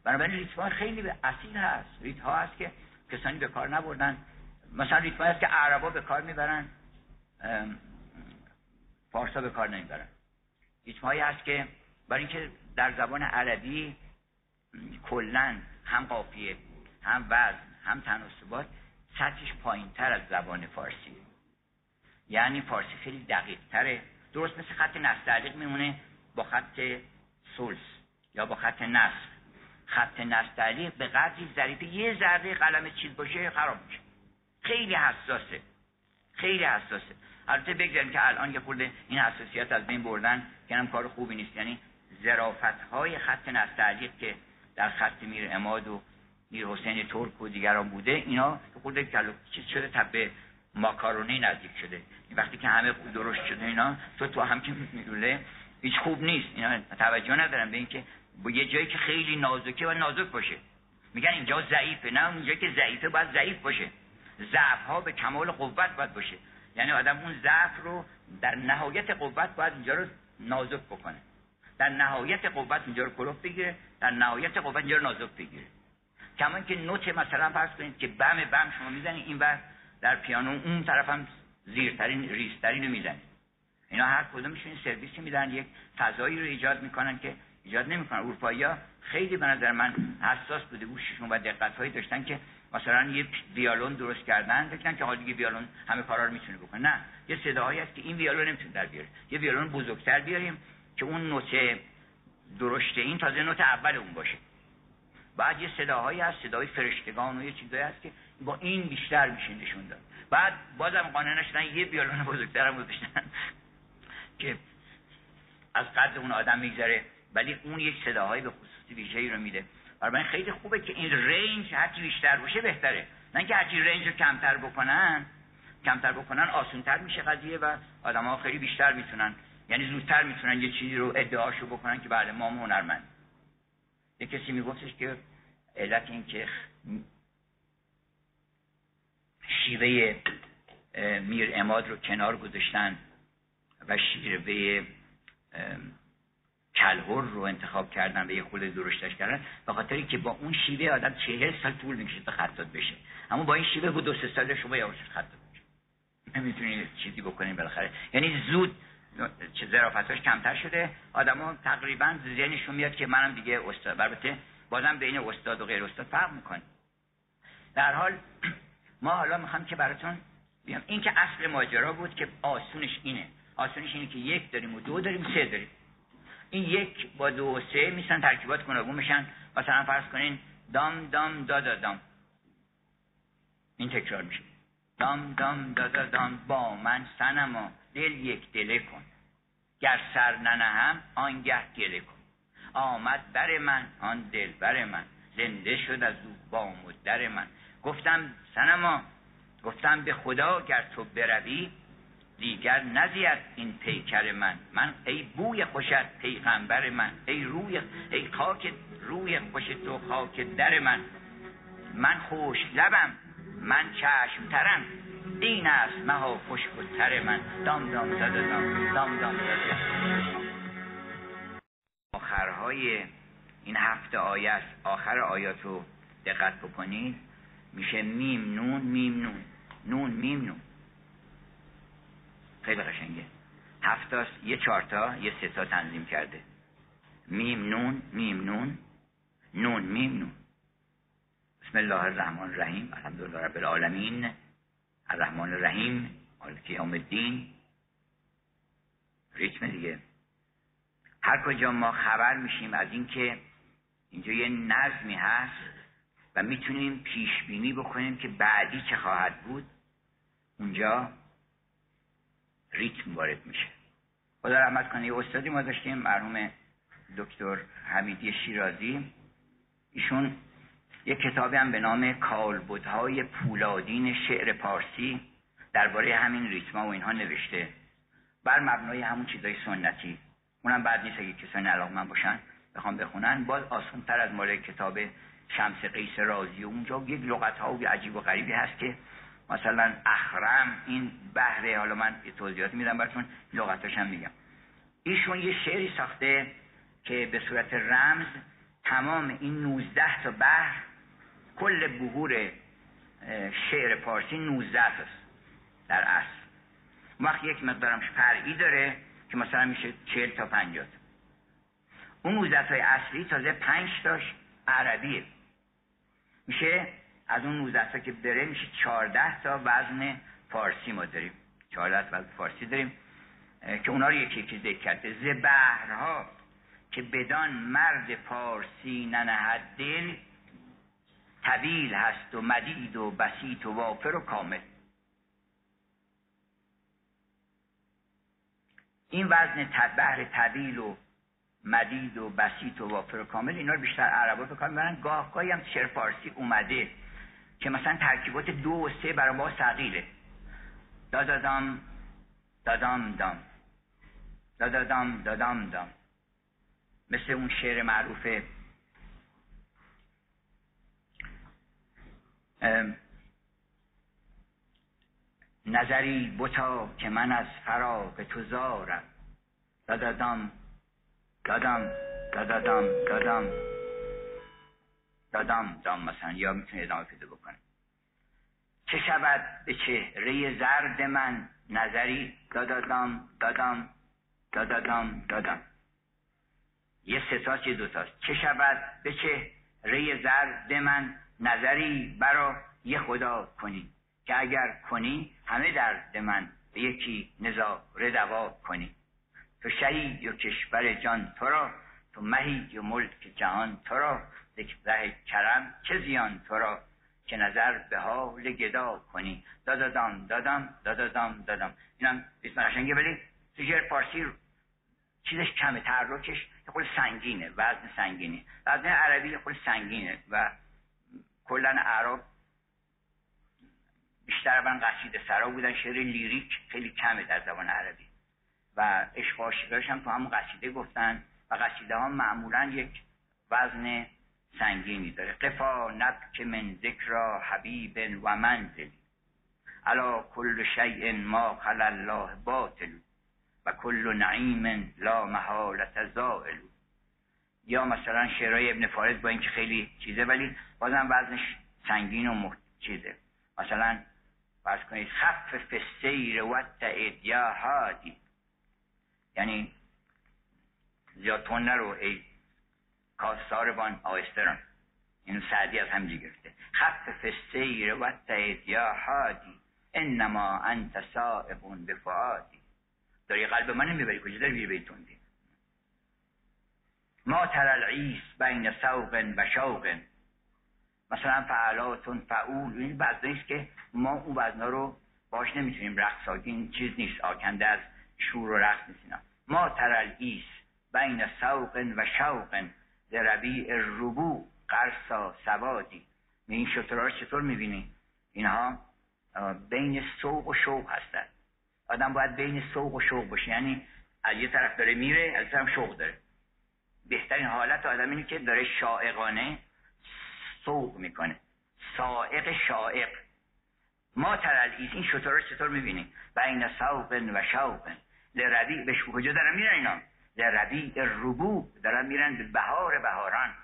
بنابراین ریتم خیلی به اصیل هست. ریت ها هست که کسانی به کار نبردن. مثلا ریتم هست که عربا به کار می‌برن فارسا به کار نمی‌برن. ریتم هست که برای اینکه در زبان عربی کلا هم قافیه هم وزن هم تناسبات سطحش پایین تر از زبان فارسی. یعنی فارسی خیلی دقیق تره درست مثل خط نستعلیق میمونه با خط سلس یا با خط نصف خط نستعلیق به قدری ظریف یه ذره قلم چیز باشه خراب میشه. خیلی حساسه. خیلی حساسه. البته بگذاریم که الان که خورده این حساسیت از بین بردن که هم کار خوبی نیست. یعنی ظرافت های خط نستعلیق که در خط میر اماد و میر حسین ترک و دیگران بوده اینا خود کلو چیز شده تب ماکارونی نزدیک شده. وقتی که همه درست شده اینا تو تو هم که میروله هیچ خوب نیست. اینا توجه ندارم به اینکه با یه جایی که خیلی نازکه و نازک باشه. میگن اینجا ضعیفه نه اونجا که ضعیفه باید ضعیف باشه. ضعف ها به کمال قوت باید باشه. یعنی آدم اون ضعف رو در نهایت قوت باید اینجا رو نازک بکنه. در نهایت قوت اینجا رو کلوف بگیره در نهایت قوت اینجا رو نازک بگیره. کمان که نوت مثلا فرض کنید که بم بم شما می‌زنید این بر در پیانو اون طرف هم زیرترین ریسترین رو می‌زنید اینا هر کدومشون سرویسی میدن یک فضایی رو ایجاد می‌کنن که ایجاد نمی‌کنن. اروپایی ها خیلی به نظر من حساس بوده گوششون و دقت هایی داشتن که مثلا یه ویالون درست کردن فکرن که حالا ویالون همه کارا رو می‌تونه بکنه. نه یه صداهایی هست که این ویالون نمی‌تونه در بیاره. یه ویالون بزرگتر بیاریم که اون نوت درشته این تازه نوت اول اون باشه. بعد یه صداهایی هست صدای فرشتگان و یه چیزایی هست که با این بیشتر میشه نشون داد. بعد بازم قانع نشدن یه بیالون بزرگتر هم گذاشتن که از قدر اون آدم میگذره ولی اون یک صداهایی به خصوصی ویژه‌ای رو میده. برای خیلی خوبه که این رنج هرچی بیشتر باشه بهتره. نه اینکه هرچی رنج رو کمتر بکنن کمتر بکنن آسونتر میشه قضیه و آدم خیلی بیشتر می‌تونن یعنی زودتر می‌تونن یه چیزی رو ادعاشو بکنن که بله ما هنرمند. یه کسی میگفتش که علت این که شیوه میر اماد رو کنار گذاشتن و شیوه کلهور رو انتخاب کردن به یه خود درشتش کردن به خاطری که با اون شیوه آدم چهل سال طول می‌کشه تا خطات بشه. اما با این شیوه بود دو سه سال شما یواش خطات بشه نمی‌تونید چیزی بکنید بالاخره. یعنی زود ظرافتاش کمتر شده. آدما تقریبا ذهنشون میاد که منم دیگه استاد. البته بازم بین استاد و غیر استاد فرق می‌کنه. در حال ما حالا می‌خوام که براتون بیام این که اصل ماجرا بود که آسونش اینه. آسونش اینه که یک داریم و دو داریم سه داریم. این یک با دو و سه میسن ترکیبات گوناگون میشن مثلا فرض کنین دام دام دا دا دام. این تکرار میشه. دام دام دا دا دام با من سنما دل یک دله کن. گر سر ننهم آنگه گله کن. آمد بر من آن دل بر من. زنده شد از او بام و در من. گفتم سنما گفتم به خدا گر تو بروی دیگر نزید این پیکر من. من ای بوی خوشت پیغمبر من. ای روی ای خاک روی خوش تو خاک در من. من خوش لبم. من چشم ترم این است مها خوش و تر من. دام دام زده دام. دام دام زده. آخرهای این هفته آیه است. آخر آیات رو دقت بکنید. میشه میم نون میم نون. نون میم نون. خیلی قشنگه. هفتاست یه چارتا یه ستا تنظیم کرده. میم نون میم نون. نون میم نون. بسم الله الرحمن الرحیم الحمدلله رب العالمین. الرحمن الرحیم مالک یوم الدین. ریتم دیگه. هر کجا ما خبر میشیم از اینکه اینجا یه نظمی هست و می‌تونیم پیش بینی بکنیم که بعدی چه خواهد بود اونجا ریتم وارد میشه. خدا رحمت کنه یه استادی ما داشتیم مرحوم دکتر حمیدی شیرازی. ایشون یه کتابی هم به نام کالبدهای پولادین شعر پارسی درباره همین ریتما و اینها نوشته. بر مبنای همون چیزای سنتی. اونم بعد نیست اگه کسانی علاقه من باشن بخوام بخونن. باز آسان تر از مال کتاب شمس قیس رازی. اونجا یک لغت ها و عجیب و غریبی هست که مثلا اخرم این بهره. حالا من توضیحات میدم براتون لغتاش هم میگم. ایشون یه شعری ساخته که به صورت رمز تمام این 19 تا بحر کل بهور شعر پارسی 19 است در اصل. وقت یک مقدارم فرعی داره که مثلا میشه 40 تا 50 تا اون 19 تای اصلی تازه 5 تاش عربیه. میشه از اون 19 تا که بره میشه 14 تا وزن فارسی ما داریم. 14 تا وزن فارسی داریم که اونا رو یکی یکی ذکر کرده. ز بحرها که بدان مرد فارسی ننهد دل طویل هست و مدید و بسیط و وافر و کامل. این وزن بحر طویل و مدید و بسیط و وافر و کامل اینا رو بیشتر عربا بکنن. برن گاه گاهی هم شعر فارسی اومده که مثلا ترکیبات دو و سه برای ما سقیله دادادام دادام دام. دادادام دادام دام. مثل اون شعر معروف نظری بتا که من از فراق تو زارم. دادادام دادام دادادام دادام. دادام دام مثلا یا می‌تونه ادامه پیدا بکنه چه شود به چهره زرد من نظری؟ دادادام دادام دادادام دادام. یه ستاست یه دوتاست چه شود به چهره زرد من نظری برا یه خدا کنی که اگر کنی همه درد من به یکی نظاره دوا کنی. تو شهی و کشور جان تو را تو مهی و ملک جهان تو را. ذکره کرم چه زیان تو را که نظر به حال گدا کنی. دادادام دادم دادادام دادم اینم بسم قشنگه ولی تو شعر فارسی چیزش کمه تحرکش خود سنگینه وزن سنگینه وزن عربی خود سنگینه و کلا عرب بیشتر من قصیده سرا بودن شعر لیریک خیلی کمه در زبان عربی. و عشق هم تو همون قصیده گفتن و قصیده ها معمولا یک وزن سنگینی داره قفا نبک من ذکر حبیب و منزل علا کل شیء ما خل الله باطل و کل نعیم لا محالت زائل. یا مثلا شعرهای ابن فارز با اینکه خیلی چیزه ولی بازم وزنش سنگین و چیزه مثلا فرض کنید خف فسیر و یا هادی. یعنی زیاد تون نرو ای کاستاربان آهستران این سعدی از همجی گرفته. خف فسیر و یا هادی. انما انت صائب بفعادی داری قلب من می‌بری کجا داری میری بیتوندی؟ ما تر العیس بین سوق و شوق مثلا فعلاتون فعول این وزنه که ما اون وزنها رو باش نمی‌تونیم رقص این چیز نیست آکنده از شور و رقص نیست ما تر العیس بین سوق و شوق ربیع الربو قرصا سوادی. این شطرها رو چطور می‌بینی؟ اینها بین سوق و شوق هستند آدم باید بین سوق و شوق باشه. یعنی از یه طرف داره میره از طرف شوق داره. بهترین حالت آدم اینه که داره شائقانه سوق می‌کنه. سائق شائق. ما ترالعیز این شطور رو چطور می‌بینیم؟ و این سوق و شوق لربیع به کجا دارن میرن اینا؟ لربیع ربوع دارن میرن به بهار بهاران.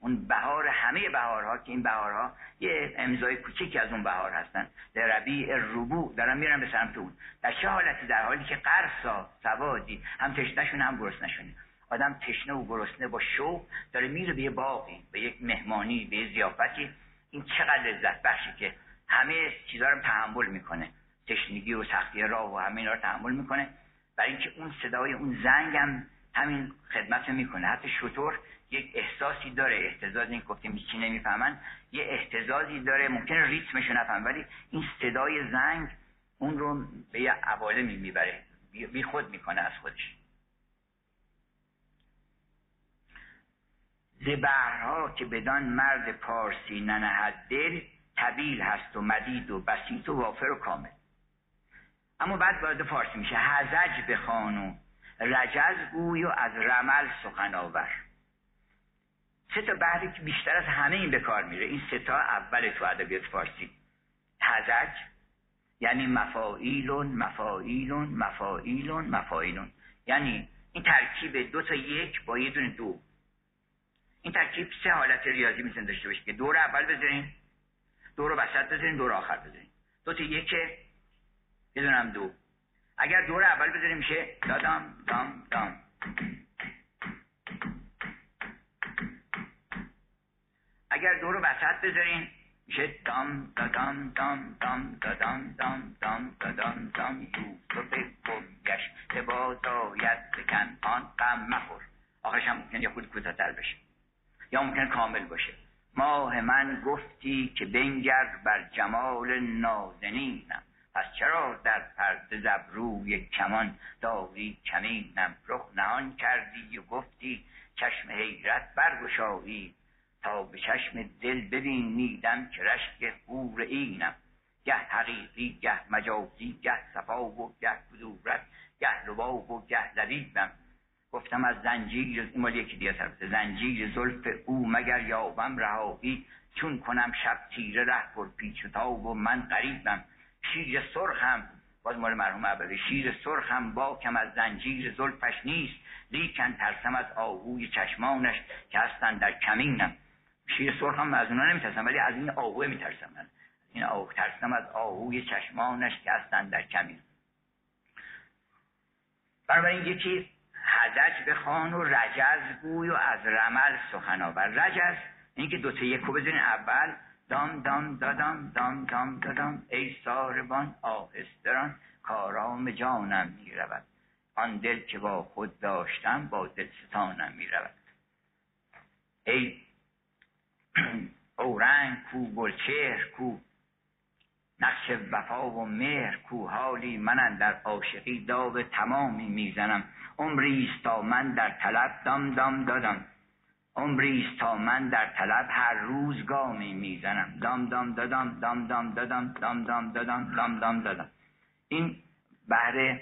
اون بهار همه بهارها که این بهارها یه امضای کوچکی از اون بهار هستن. در ربیع ربوع دارن میرن به سمت اون. در چه حالتی در حالی که قرصا سوادی هم تشنهشون هم گرسنشونه آدم تشنه و گرسنه با شوق داره میره به یه باقی به یک مهمانی به یه زیافتی. این چقدر لذت بخشی که همه چیزها رو تحمل می‌کنه. تشنگی و سختی راه و همه اینا رو تحمل می‌کنه. برای اینکه اون صدای اون زنگ هم همین خدمت می‌کنه. حتی شطور یک احساسی داره. احتزاز این گفتیم چی نمی‌فهمن؟ یه احتزازی داره. ممکن ریتمش نفهم ولی این صدای زنگ اون رو به یه عوالمی می‌بره. بی خود می‌کنه از خودش. زبرها که بدان مرد پارسی ننهد دل طبیل هست و مدید و بسیط و وافر و کامل. اما بعد وارد فارسی میشه. هزج بخوان و رجز گوی و از رمل سخن آور. سه تا بحری که بیشتر از همه این به کار میره. این سه تا اول تو ادبیات فارسی. هزج یعنی مفاعیلون مفاعیلون مفاعیلون مفاعیلون. یعنی این ترکیب دو تا یک با یه دونه دو. این ترکیب سه حالت ریاضی می‌تونه داشته باشه که دور اول بذارین دور وسط بذارین دور آخر بذارین دو تا یک هم دو. اگر دور اول بذاریم میشه دادام دام دام اگر دور وسط بذارین میشه دام دادام دام دام دادام دام دام دادام دام یوسف گشت باز آید بکن آن غم مخور. آخرش هم ممکن یه خود کوتاهتر بشه. یا ممکن کامل باشه. ماه من گفتی که بنگر بر جمال نازنینم. پس چرا در پرده زبروی کمان داری کمینم؟ رخ نهان کردی و گفتی چشم حیرت برگشایی. تا به چشم دل ببینیدم که رشک حور اینم. گه حقیقی گه مجازی گه صفا و گه کدورت گه رباب و گه لبیبم. گفتم از زنجیر این مال یکی دیگه سر زنجیر زلف او مگر یابم رهایی؟ چون کنم شب تیره ره پر پیچ و تاب و من قریبم شیر سرخم باز مال مرحوم عبدی شیر سرخم باکم از زنجیر زلفش نیست. لیکن ترسم از آهوی چشمانش که هستن در کمینم. شیر سرخم از اونا نمیترسم ولی از این آهوه میترسم. من این آهو ترسم از آهوی چشمانش که هستن در کمین. این یکی حدج بخوان و رجز گوی و از رمل سخن آور. رجز اینکه دو تا یکو بزنین اول دام دام دادام دام دام دادام ای ساربان آهستران کارام جانم می رود آن دل که با خود داشتم با دلستانم می رود ای اورنگ کو گلچهر کو نقش وفا و مهر کو حالی من در عاشقی داو تمامی می‌زنم. عمریست تا من در طلب دام دام دادم. عمریست تا من در طلب هر روز گامی می‌زنم. دام دام دادم دام دام دادم دام دام دادم دام دام دادم. این بهر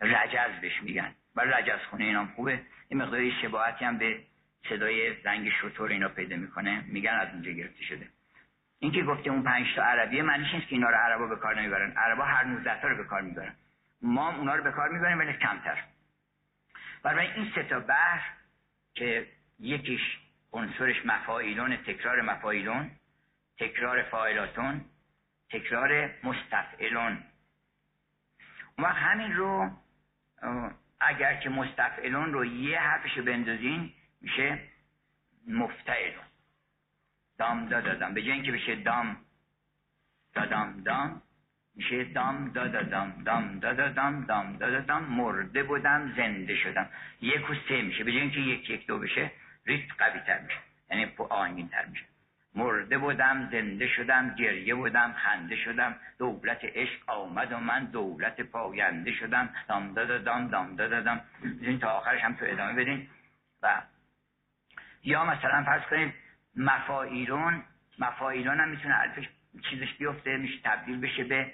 رجز بهش میگن. و رجز خونه اینام خوبه. این مقداری شباهتی هم به صدای رنگ شطور اینا پیدا می‌کنه. میگن از اونجا گرفته شده. این که گفته اون پنج تا عربیه معنیش نیست که اینا رو عربا به کار نمی‌برن. عربا هر 19 تا رو به کار می‌برن. ما اونا رو به کار می‌بریم ولی کمتر. برای این سه تا بحر که یکیش عنصرش مفاعیلون تکرار مفاعیلون تکرار فاعلاتون تکرار مستفعلون. و همین رو اگر که مستفعلون رو یه حرفش بندازین میشه مفتعلون. دام دا دادم به جای اینکه بشه دام دادام دام میشه دام دا دام. دام دا دام دام دا دام. مرده بودم زنده شدم. یک و سه میشه. به جای اینکه یک یک دو بشه ریت قوی تر میشه. یعنی آهنگین تر میشه. مرده بودم زنده شدم گریه بودم خنده شدم. دولت عشق آمد و من دولت پاینده شدم. دام دا دام دام دا دام. این تا آخرش هم تو ادامه بدین. و یا مثلا فرض کنید مفایلون مفایلون هم می‌تونه الفش چیزش بیفته میشه تبدیل بشه به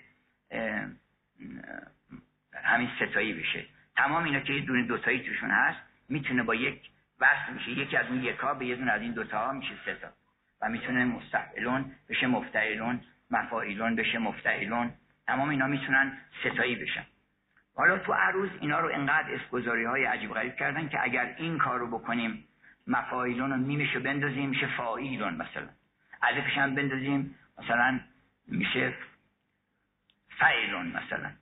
همین ستایی بشه. تمام اینا که یه دونه دوتایی توشون هست می‌تونه با یک وصل میشه. یکی از اون یکا به یه دونه از این دوتا میشه ستا و می‌تونه مستقلون بشه مفتعلون مفاعیلون بشه مفتعلون. تمام اینا می‌تونن ستایی بشن. حالا تو عروض اینا رو انقدر اسگذاری های عجیب غریب کردن که اگر این کار رو بکنیم مفاعیلون رو بندازیم میشه فاعیلون مثلا. الفش هم بندازیم مثلا میشه فعیلون مثلا.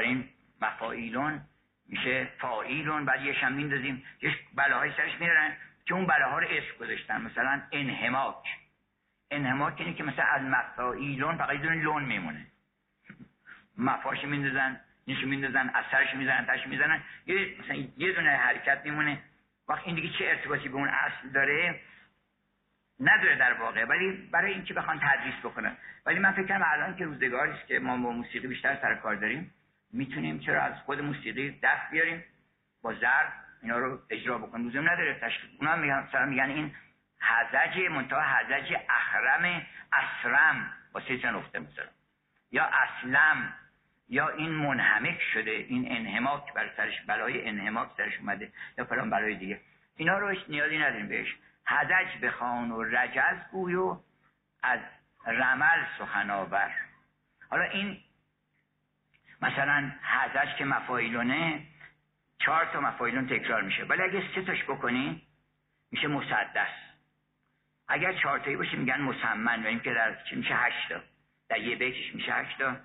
این مفاعیلون میشه فاعیلون بعد یه هم میندازیم. یه بلاهای سرش میرن که اون بلاها رو اسم گذاشتن. مثلا انهماک انهماک اینه که مثلا از مفاعیلون فقط دونه لون میمونه. مفاش میندازن نیشو میندازن اثرش می‌زنن تاش می‌زنن. یه مثلا یه دونه حرکت میمونه. وقت این دیگه چه ارتباطی به اون اصل داره نداره در واقع. ولی برای اینکه بخوان تدریس بکنن. ولی من فکر کنم الان که روزگاری است که ما با موسیقی بیشتر سر کار داریم می‌تونیم چرا از خود موسیقی دست بیاریم با ضرب اینا رو اجرا بکنیم. لزوم نداره تشکیل اونا میگن مثلا میگن این حزج منتها حزج اخرم اسرم واسه چه نقطه مثلا. یا اسلم یا این منحمک شده این انحماک بر سرش بلای انحماک سرش اومده یا فلان بلای دیگه. اینا رو نیازی نداریم بهش. حدج بخوان و رجز گوی و از رمل سخن آور حالا این مثلا حدج که مفایلونه چهار تا مفایلون تکرار میشه. ولی اگه سه تاش بکنی میشه مسدس. اگر چهار تایی باشه میگن مسمن. و این که در چه میشه هشتا در یه بیتش میشه هشتا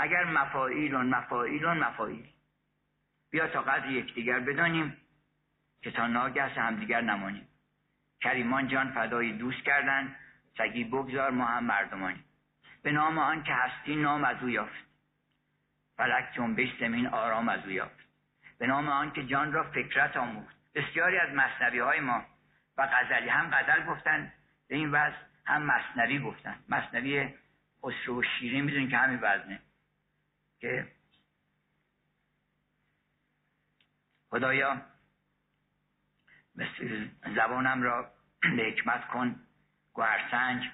اگر مفایلون مفایلون مفایل بیا تا قدر یکدیگر بدانیم که تا ناگه همدیگر نمانیم. کریمان جان فدای دوست کردن سگی بگذار ما هم مردمانی به نام آن که هستی نام از او یافت. فلک جنبش زمین آرام از او یافت. به نام آن که جان را فکرت آموخت. بسیاری از مصنوی های ما و غزلی هم غزل گفتن به این وضع هم مصنوی گفتن مصنوی خسرو و شیرین می‌دونین که همین وزنه که خدایا زبانم را به حکمت کن گوهرسنج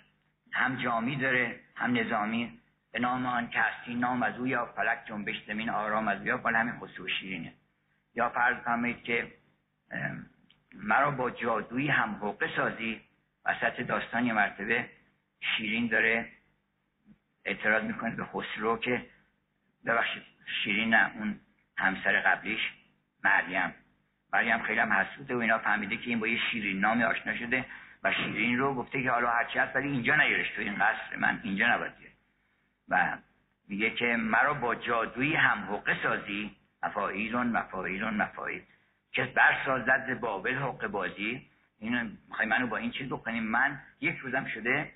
هم جامی داره هم نظامی. به نام آن که هستی نام از او یا فلک جنبش زمین آرام از او یا همین خصوص شیرینه. یا فرض کنید که مرا با جادویی هم حقه سازی وسط داستان یه مرتبه شیرین داره اعتراض می‌کنه به خسرو که ببخشید شیرین نه اون همسر قبلیش مریم. مریم خیلی هم حسوده و اینا فهمیده که این با یه شیرین نامی آشنا شده و شیرین رو گفته که حالا هرچی هست ولی اینجا نیارش تو این قصر. من اینجا نباید و میگه که مرا با جادویی هم حقه سازی. مفایلون مفایلون مفایل که برسازد بابل حقه بازی. اینو می‌خوای منو با این چیز بکنیم من یک روزم شده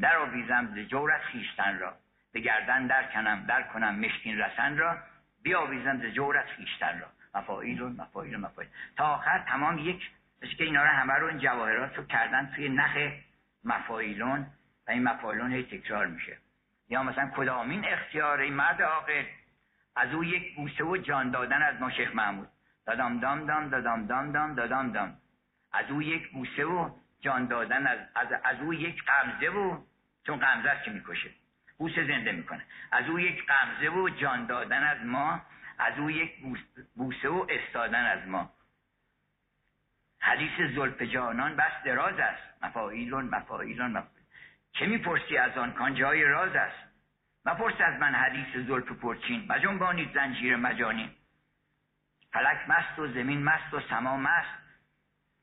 در آویزم ز خیشتن را. به گردن در کنم در کنم مشکین رسن را بیاویزم ز جورت خیشتن را. مفایلون مفایلون مفایل تا آخر تمام یک مثل که اینا رو همه رو این جواهرات رو کردن توی نخ مفایلون و این مفایلون هی تکرار میشه. یا مثلا کدامین اختیار این مرد عاقل؟ از او یک بوسه و جان دادن از ما شیخ محمود. دادام دام دام دادام دام دام دادام دام. از او یک بوسه و جان دادن از, از, از او یک قمزه و چون قمزه است که می‌کشه. بوسه زنده می‌کنه؟ از او یک قمزه و جان دادن از ما از او یک بوسه و استادن از ما. حدیث زلف جانان بس دراز است. مفایلون مفایلون مفایلون چه می‌پرسی از آن؟ کان جای راز است. مپرس از من حدیث زلف پرچین. مجنبانید زنجیر مجانی فلک مست و زمین مست و سما مست.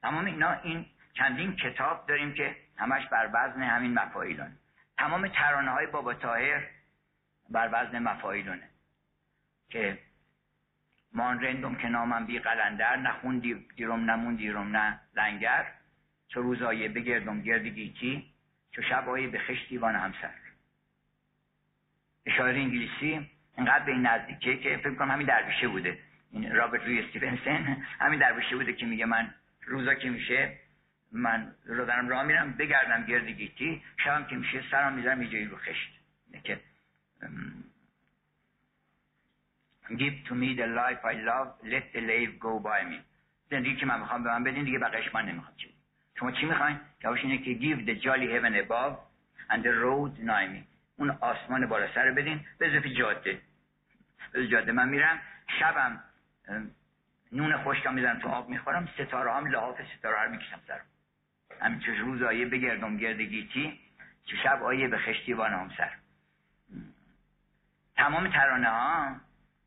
تمام اینا این چندین کتاب داریم که همش بر وزن همین مفایلون تمام ترانه های بابا تاهر بر وزن مفایلونه که مان رندم که نامم بی قلندر نخون دیرم نمون دیرم نه لنگر چو روزایه بگردم گردی گیتی چو شبایی به خش دیوان همسر. اشاره انگلیسی اینقدر به این نزدیکه که فکر کنم همین درویشه بوده. این رابرت روی استیفنسن همین درویشه بوده که میگه من روزا که میشه من رو دارم راه میرم بگردم گرد گیتی شبم که میشه سرم می‌ذارم یه جایی رو خشت. که Give to me the life I love let the life go by me. زندگی که من می‌خوام به من بدین دیگه بقیش من نمی‌خوام. چی؟ شما چی می‌خواین؟ جوابش اینه که give the jolly heaven above and the road nigh me. اون آسمان بالا سر بدین. به اضافه جاده. به جاده من میرم. شبم نون خشکم می‌زنم تو آب می‌خورم. ستاره هم لحاف ستاره رو می‌کشم سرم. همین چه روز آیه بگردم گرد گیتی چه شب آیه به خشتی بانم سر. تمام ترانه ها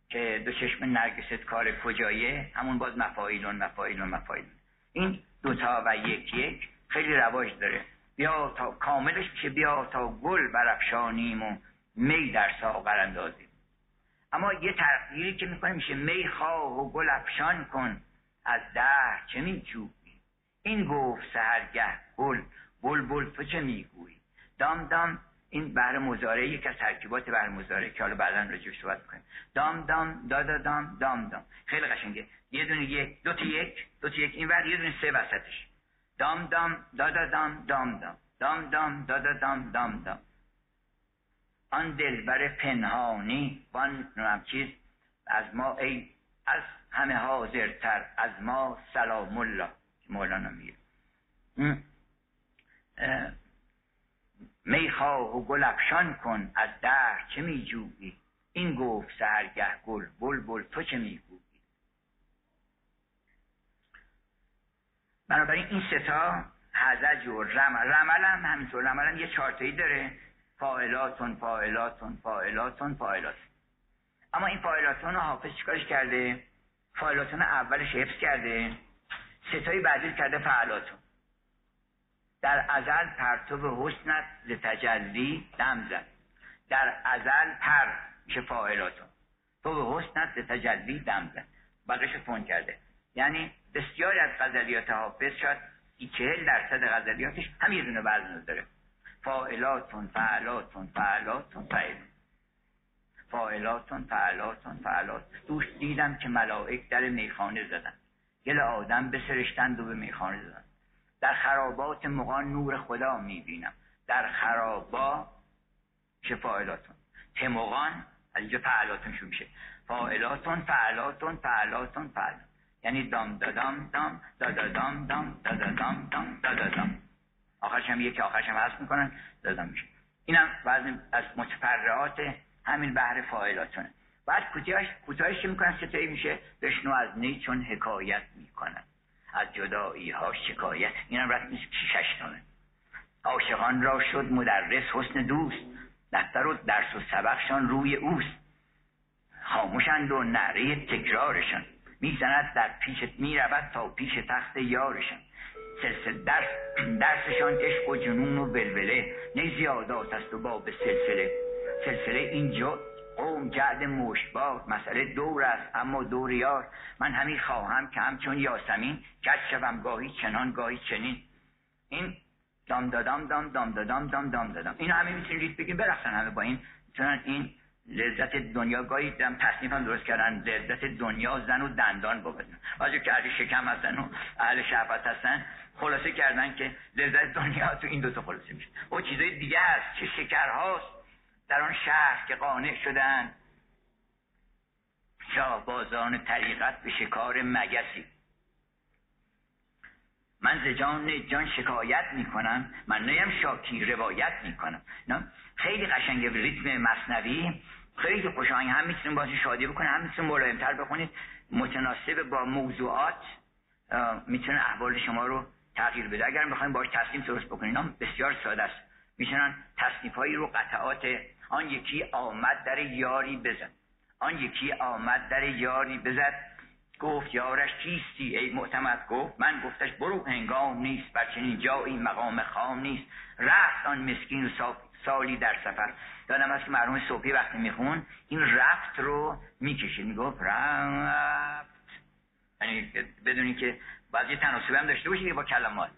که دو چشم نرگست کار کجایه؟ همون باز مفایلون مفایلون مفایلون این دوتا و یک یک خیلی رواج داره. بیا تا کاملش میشه بیا تا گل برافشانیم و می در ساغر اندازیم اما یه تغییری که می‌کنه میشه می خواه و گل افشان کن. از ده چه میجویی این گفت سهرگه گل بل بل تو چه می‌گویی؟ دام دام این بهر مزاره یکی از ترکیبات بهر مزاره که حالا بعدا راجعش صحبت کنیم دام دام دا دا دام دام دام. خیلی قشنگه. یه دونه یک دو تا یک دو تا یک. این ور یه دونه سه وسطش. دام دام دا دا دام دام دام. دام دام دا دا دام دام دام. آن دلبر پنهانی وان چیز از ما ای از همه حاضرتر از ما سلام الله. مولانا میگه. می‌خواه و گل افشان کن از در چه میجویی؟ این گفت سهرگه گل بل بل تو چه می‌گویی؟ بنابراین این ستا هزج و رمل رمل هم همینطور رمل هم یه چارتایی داره. فاعلاتون فاعلاتون فاعلاتون فاعلاتون اما این فاعلاتون رو حافظ چیکارش کرده؟ فاعلاتون اولش حفظ کرده. ستایی بعدی کرده فعلاتون در ازل پرتو حسنت ز تجلی دم زد. در ازل پر میشه فاعلاتون تو به حسنت ز تجلی دم زد. بقیش فون کرده. یعنی بسیاری از غزلیات حافظ شاید چهل درصد غزلیاتش هم یه دونه وزن داره. فاعلاتون فعلاتون فعلاتون فعل. فاعلاتون فعلاتون فعلات. دوش دیدم که ملائک در میخانه زدن. گل آدم بسرشتند و به میخانه زدن در خرابات مغان نور خدا می‌بینم. در خرابا چه فاعلاتون؟ تمغان از اینجا فعلاتون شو میشه. فاعلاتون فعلاتون فعلاتون فعلات یعنی دام دادام دام دادادام دام دادادام دام دادادام آخرش هم یکی آخرش هم حذف می‌کنن دادام میشه. اینم بعضی از متفرعات همین بحر فاعلاتونه. بعد کوتاهش که می‌کنن ستایی میشه بشنو از نی چون حکایت می‌کنن از جدایی ها شکایت. اینم رسم شش نامه عاشقان را شد مدرس حسن دوست. دفتر و درس و سبقشان روی اوست. خاموشند و نعره تکرارشان. می‌زند در پیش می‌رود تا پیش تخت یارشان. سلسله درس درسشان عشق و جنون و ولوله. نه زیادات است و باب سلسله. سلسله اینجا قوم جعد مشبار مسئله دور است اما دور یار من همین خواهم که همچون یاسمین کج شوم گاهی چنان گاهی چنین. این دام دادام دام دام دادام دام دام دادام این همه می‌تونید بگیم برفتن همه با این. چون این لذت دنیا گاهی دم تصنیف هم درست کردن لذت دنیا زن و دندان بود بعضی که اهل شکم هستن و اهل شهوت هستن خلاصه کردن که لذت دنیا تو این دوتا خلاصه میشه. و چیزای دیگه هست چه شکرهاست. در آن شهر که قانع شدند شاهبازان طریقت به شکار مگسی. من ز جان جان شکایت می‌کنم من نیم شاکی روایت می‌کنم. نه؟ خیلی قشنگه ریتم مصنوی خیلی خوشایند هم می‌تونیم بازی شادی بکنید هم می‌تونیم ملایمتر بخونید. متناسب با موضوعات می‌تونه احوال شما رو تغییر بده. اگر بخوایم باش تصنیف درست بکنید بسیار ساده است. می‌تونن تصنیف هایی رو قطعات آن یکی آمد در یاری بزد آن یکی آمد در یاری بزد. گفت یارش کیستی ای معتمد؟ گفت من گفتش برو هنگام نیست بر چنین جایی مقام خام نیست. رفت آن مسکین سالی در سفر. یادم هست که مرحوم صوفی وقتی میخون این رفت رو می‌کشه می‌گفت رفت. یعنی بدونی که بعضی تناسبی هم داشته باشه با کلمات.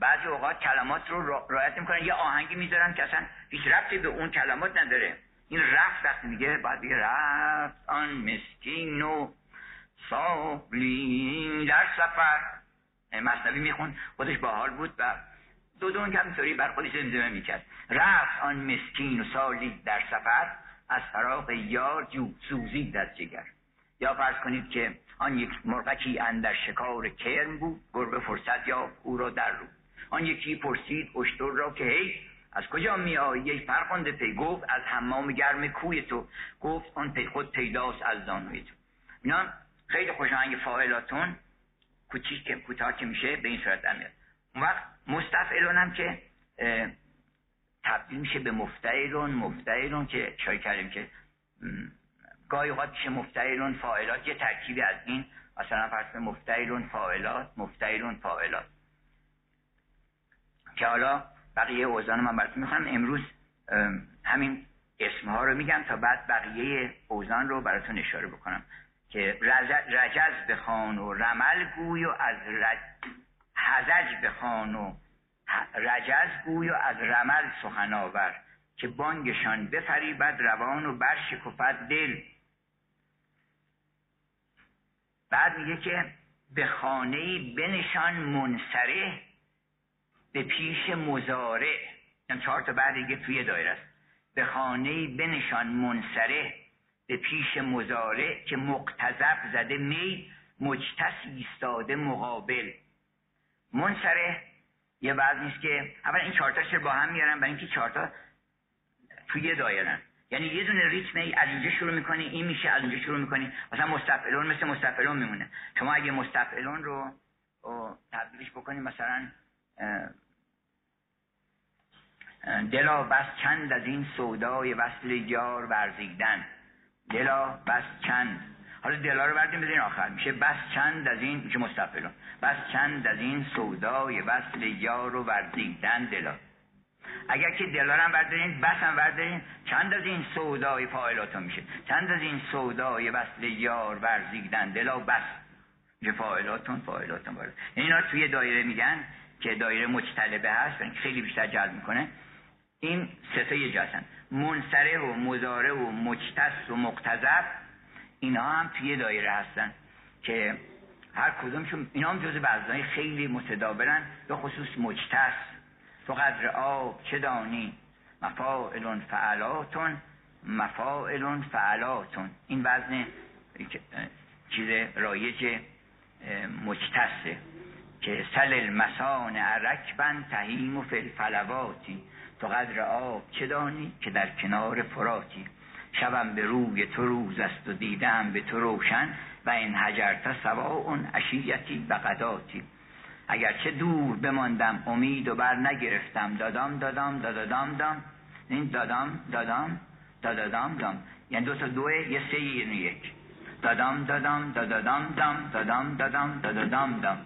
بعضی اوقات کلمات رو رعایت می‌کنن. یه آهنگی می‌ذارن که اصلا هیچ رفتی به اون کلمات نداره. این رفت وقتی میگه بعد بگه رفت آن مسکین و سالی در سفر. مصنوی میخون خودش باحال بود و دو دون که همینطوری بر خودش زمزمه می‌کرد. رفت آن مسکین و سالی در سفر از فراغ یار جو سوزی در جگر. یا فرض کنید که آن یک مرغکی اندر شکار کرم بود. گربه فرصت یا او را در رو آن یکی پرسید اشتر را که هی؟ از کجا می آیی فرخنده پی. گفت از حمام گرم کوی تو. گفت اون پی خود پیداست از زانوی تو. اینا خیلی خوشنگ فاعلاتون کوچیک کوتاه که میشه به این صورت در اون وقت مستفعلون هم که تبدیل میشه به مفتعلون مفتعلون که اشاره کردیم که گاهی اوقات میشه مفتعلون فاعلات. یه ترکیبی از این مثلا فرض مفتعلون فاعلات مفتعلون فاعلات. که حالا بقیه اوزان من براتون می‌خوام امروز همین اسمها رو میگم تا بعد بقیه اوزان رو براتون اشاره بکنم که رجز بخوان و رمل گوی و از رج... هزج بخوان و رجز گوی و از رمل سخن آور که بانگشان بفریبد روان و برشکفد دل. بعد میگه که به خانه بنشان منصره به پیش مزارع یعنی چهار تا بعد دیگه توی دایره است. به خانه بنشان منصره به پیش مزارع که مقتضب زده می مجتس ایستاده مقابل. منصره یه بعض نیست که اول این چهارتاش رو با هم میارن برای اینکه چهارتا توی دایرن یعنی یه دونه ریتم از اینجا شروع می‌کنی این میشه از اینجا شروع می‌کنی. مثلا مستفعلون مثل مستفعلون میمونه. شما اگه مستفعلون رو تبدیلش بکنی مثلا دلا بس چند از این سودای وصل یار ورزیدن. دلا بس چند. حالا دلا رو بردیم بزنین آخر. میشه بس چند از این میشه مستفلون بس چند از این سودای وصل یار و ورزیدن دلا. اگر که دلا هم بردارین بس هم بردارین چند از این سودای فاعلاتون میشه؟ چند از این سودای وصل یار ورزیدن دلا؟ بس. میشه فاعلاتون فاعلاتون بارد اینا توی دایره میگن که دایره مجتلبه هست خیلی بیشتر جذب می‌کنه. این ستای جسن منصره و مزاره و مجتس و مقتضب اینا هم توی دایره هستن که هر کدومشون اینا هم جز بعضای خیلی متدابرن به خصوص مجتس. تو قدر آب چه دانی؟ مفاعلون فعلاتون مفاعلون فعلاتون. این وزن چیز رایج مجتسه که سل المسان عرکبن تهیم و فلفلواتی تو قدر آب چه دانی که در کنار فراتی؟ شبم به روی تو روز است و دیدم به تو روشن و این هجرت اون اشیتی و قداتی. اگرچه دور بماندم امید و بر نگرفتم. دادام دادام دادام دام. این دادام دادام دادام دام. یعنی دو تا دوه یه سه یه یک. دادام دادام دادام دام. دادام دادام دادام دام.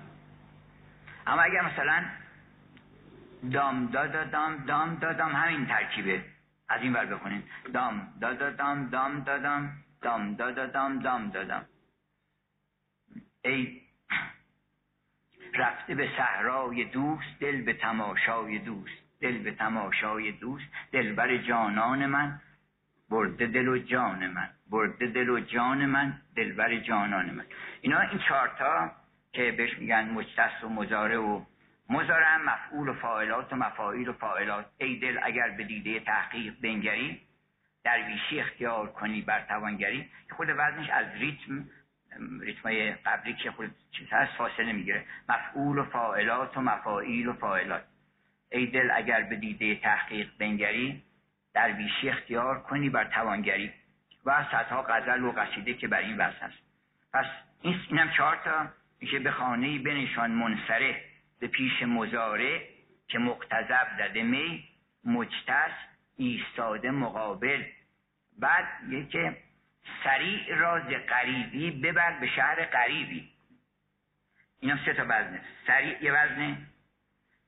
اما اگر مثلا دام دادم دام دادم همین ترکیبه. از این ور بخونین. دام دادم دام دادم دام دادم دام دادم ای رفته به صحرای دوست دل به تماشای دوست. دل به تماشای دوست دلبر جانان من. برده دل و جان من. برده دل و جان من دلبر جانان من. اینا این چهارتا که بهش میگن مجتس و مزاره و مزارم مفعول و فاعلات و مفاعیل و فاعلات. ای دل اگر به دیده تحقیق بنگری درویشی اختیار کنی بر توانگری. خود وزنش از ریتم ریتمای قبلی که خود چیز هست فاصله می‌گیره. مفعول و فاعلات و مفاعیل و فاعلات. ای دل اگر به دیده تحقیق بنگری درویشی اختیار کنی بر توانگری. و صدها غزل و قصیده که بر این وزن هست پس این اینم چهار تا میشه به خانه بنشان منصره. به پیش مزاره که مقتضب زده می مجتس ایستاده مقابل. بعد که سریع راز قریبی ببر به شهر قریبی اینا سه تا وزنه. سریع یه وزنه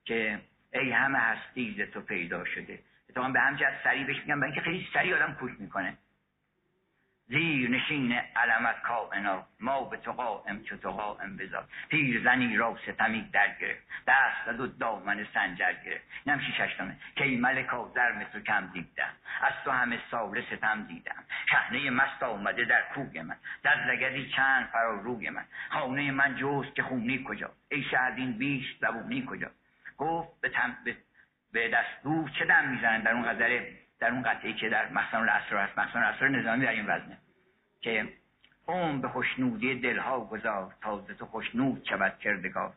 که ای همه هستی ز تو پیدا شده. اتفاقا به همجه سریع بهش میگم برای اینکه خیلی سریع آدم کوش می‌کنه. زیر نشین علمت کائنات ما به تو قائم چو تو قائم بذار پیر زنی را ستمی در گرفت دست و دامن سنجر گرفت. اینم شیششتمه که ای ملکا زرم تو کم دیدم از تو همه ساله ستم دیدم. شهنه مست آمده در کوگ من در لگدی چند فرا روی من. خانه من جوست که خونی کجا ای شهدین بیش زبونی کجا گفت به, تم... به... به دستور چه دم می‌زنن در اون غزل در اون قطعی که در مخصان الاسرار هست مخصان الاسرار نظامی در این وزنه که اون به خوشنودی دلها گذار تا تو خوشنود شود کردگار.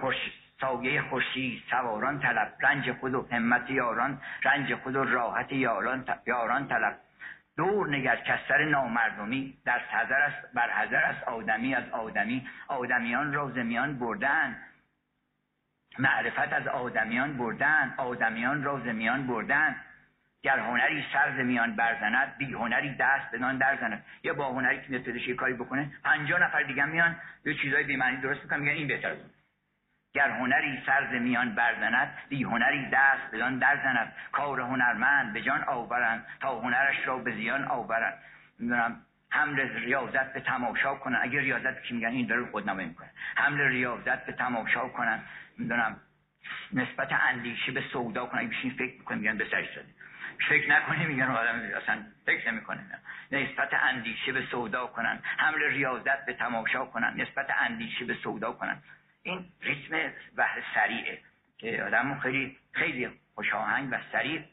خوش سایه خورشید سواران طلب رنج خود و همت یاران رنج خود و راحت یاران یاران طلب. دور نگر کسر نامردمی در حضر است بر حضر است آدمی از آدمی. آدمیان را زمیان بردن. معرفت از آدمیان بردن. آدمیان را زمیان بردن. گر هنری سر میان برزند بی هنری دست بدان در زند یا با هنری که میاد کاری بکنه پنجاه نفر دیگه میان یه چیزای بی معنی درست می‌کنن میگن این بهتر گر هنری سر میان برزند بی هنری دست بدان در زند کار هنرمند به جان آورند تا هنرش را به زیان آورند. می‌دونم حمل ریاضت به تماشا کنن. اگر ریاضت که میگن؟ این داره خودنمایی می‌کنه. حمل ریاضت به تماشا کنن. می‌دونم نسبت اندیشه به سودا کنن. اگه بشین فکر می‌کنه میگن به سرش فکر نکنی میگن آدم اصلا فکر نمی‌کنه. نسبت اندیشه به سودا کنن حمل ریاضت به تماشا کنن نسبت اندیشه به سودا کنن. این ریتم بحر سریعه که آدم خیلی خیلی خوشاهنگ و سریع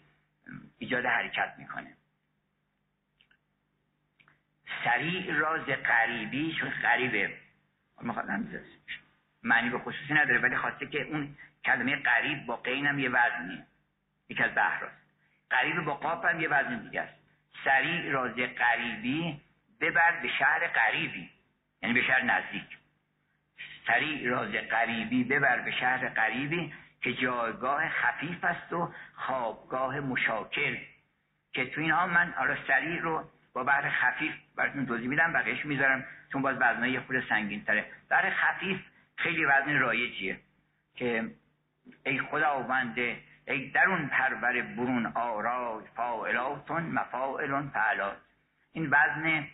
ایجاد حرکت می‌کنه. سریع راز قریبی چون میخوادم معنی به خصوصی نداره ولی خواسته که اون کلمه قریب با قینم یه وزنی یکی از بحراست قریب با قاپ هم یه وزن دیگه است. سریع راز قریبی ببر به شهر قریبی یعنی به شهر نزدیک. سریع راز قریبی ببر به شهر قریبی که جایگاه خفیف است و خوابگاه مشاکل. که تو اینها من حالا سریع رو با بحر خفیف براتون توضیح میدم بقیهش می‌ذارم چون باز وزنه یه خود سنگین تره بحر خفیف خیلی وزن رایجیه. که ای خداونده ای درون پرور برون آرای فاعلاتون مفاعلون فعلات. این وزن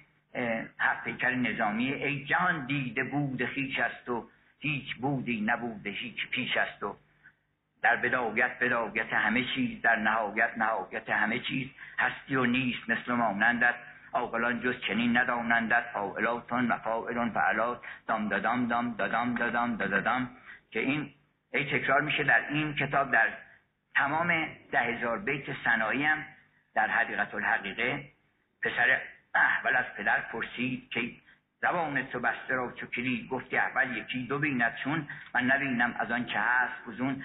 هفت نظامی ای جهان دیده بود خیش است و هیچ بودی نبوده هیچ پیش است و در بدایت بدایت همه چیز در نهایت نهایت همه چیز هستی و نیست مثل مانندت. عاقلان جز چنین ندانندت. فاعلاتون مفاعلون فعلات. دام دادام دام دادام دادام دادام. که این ای تکرار میشه در این کتاب در تمام ده هزار بیت سنایی هم در حقیقت الحقیقه. پسر احول از پدر پرسید که زبان تو بسته را چو کلید؟ گفتی اول یکی دو بیند چون؟ من نبینم از آن چه هست. فزون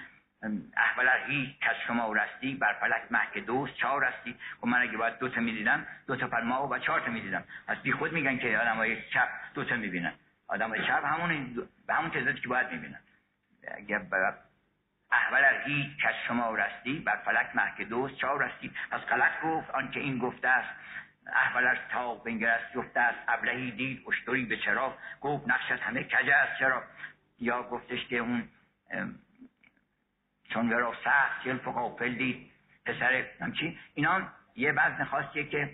احول هیچ کس شما رستی بر فلک محک دوست چهار رستی. و من اگه باید دوتا می‌دیدم دوتا پرما و چهار تا می‌دیدم. از بی خود میگن که آدم های چپ دوتا می‌بینن. آدم های چپ همون به همون تعدادی که باید می‌بینن. اگه احول هیچ کس شما رستی بر فلک محک دوست چهار رستی. پس غلط گفت آنکه این گفته است احولش تا بنگرست جفته است ابلهی دید اشتری به چرا گفت نقشت همه کجه است چرا؟ یا گفتش که اون چون ورا سخت جلف و غافل دید پسر همچی اینا یه وزن خاصیه که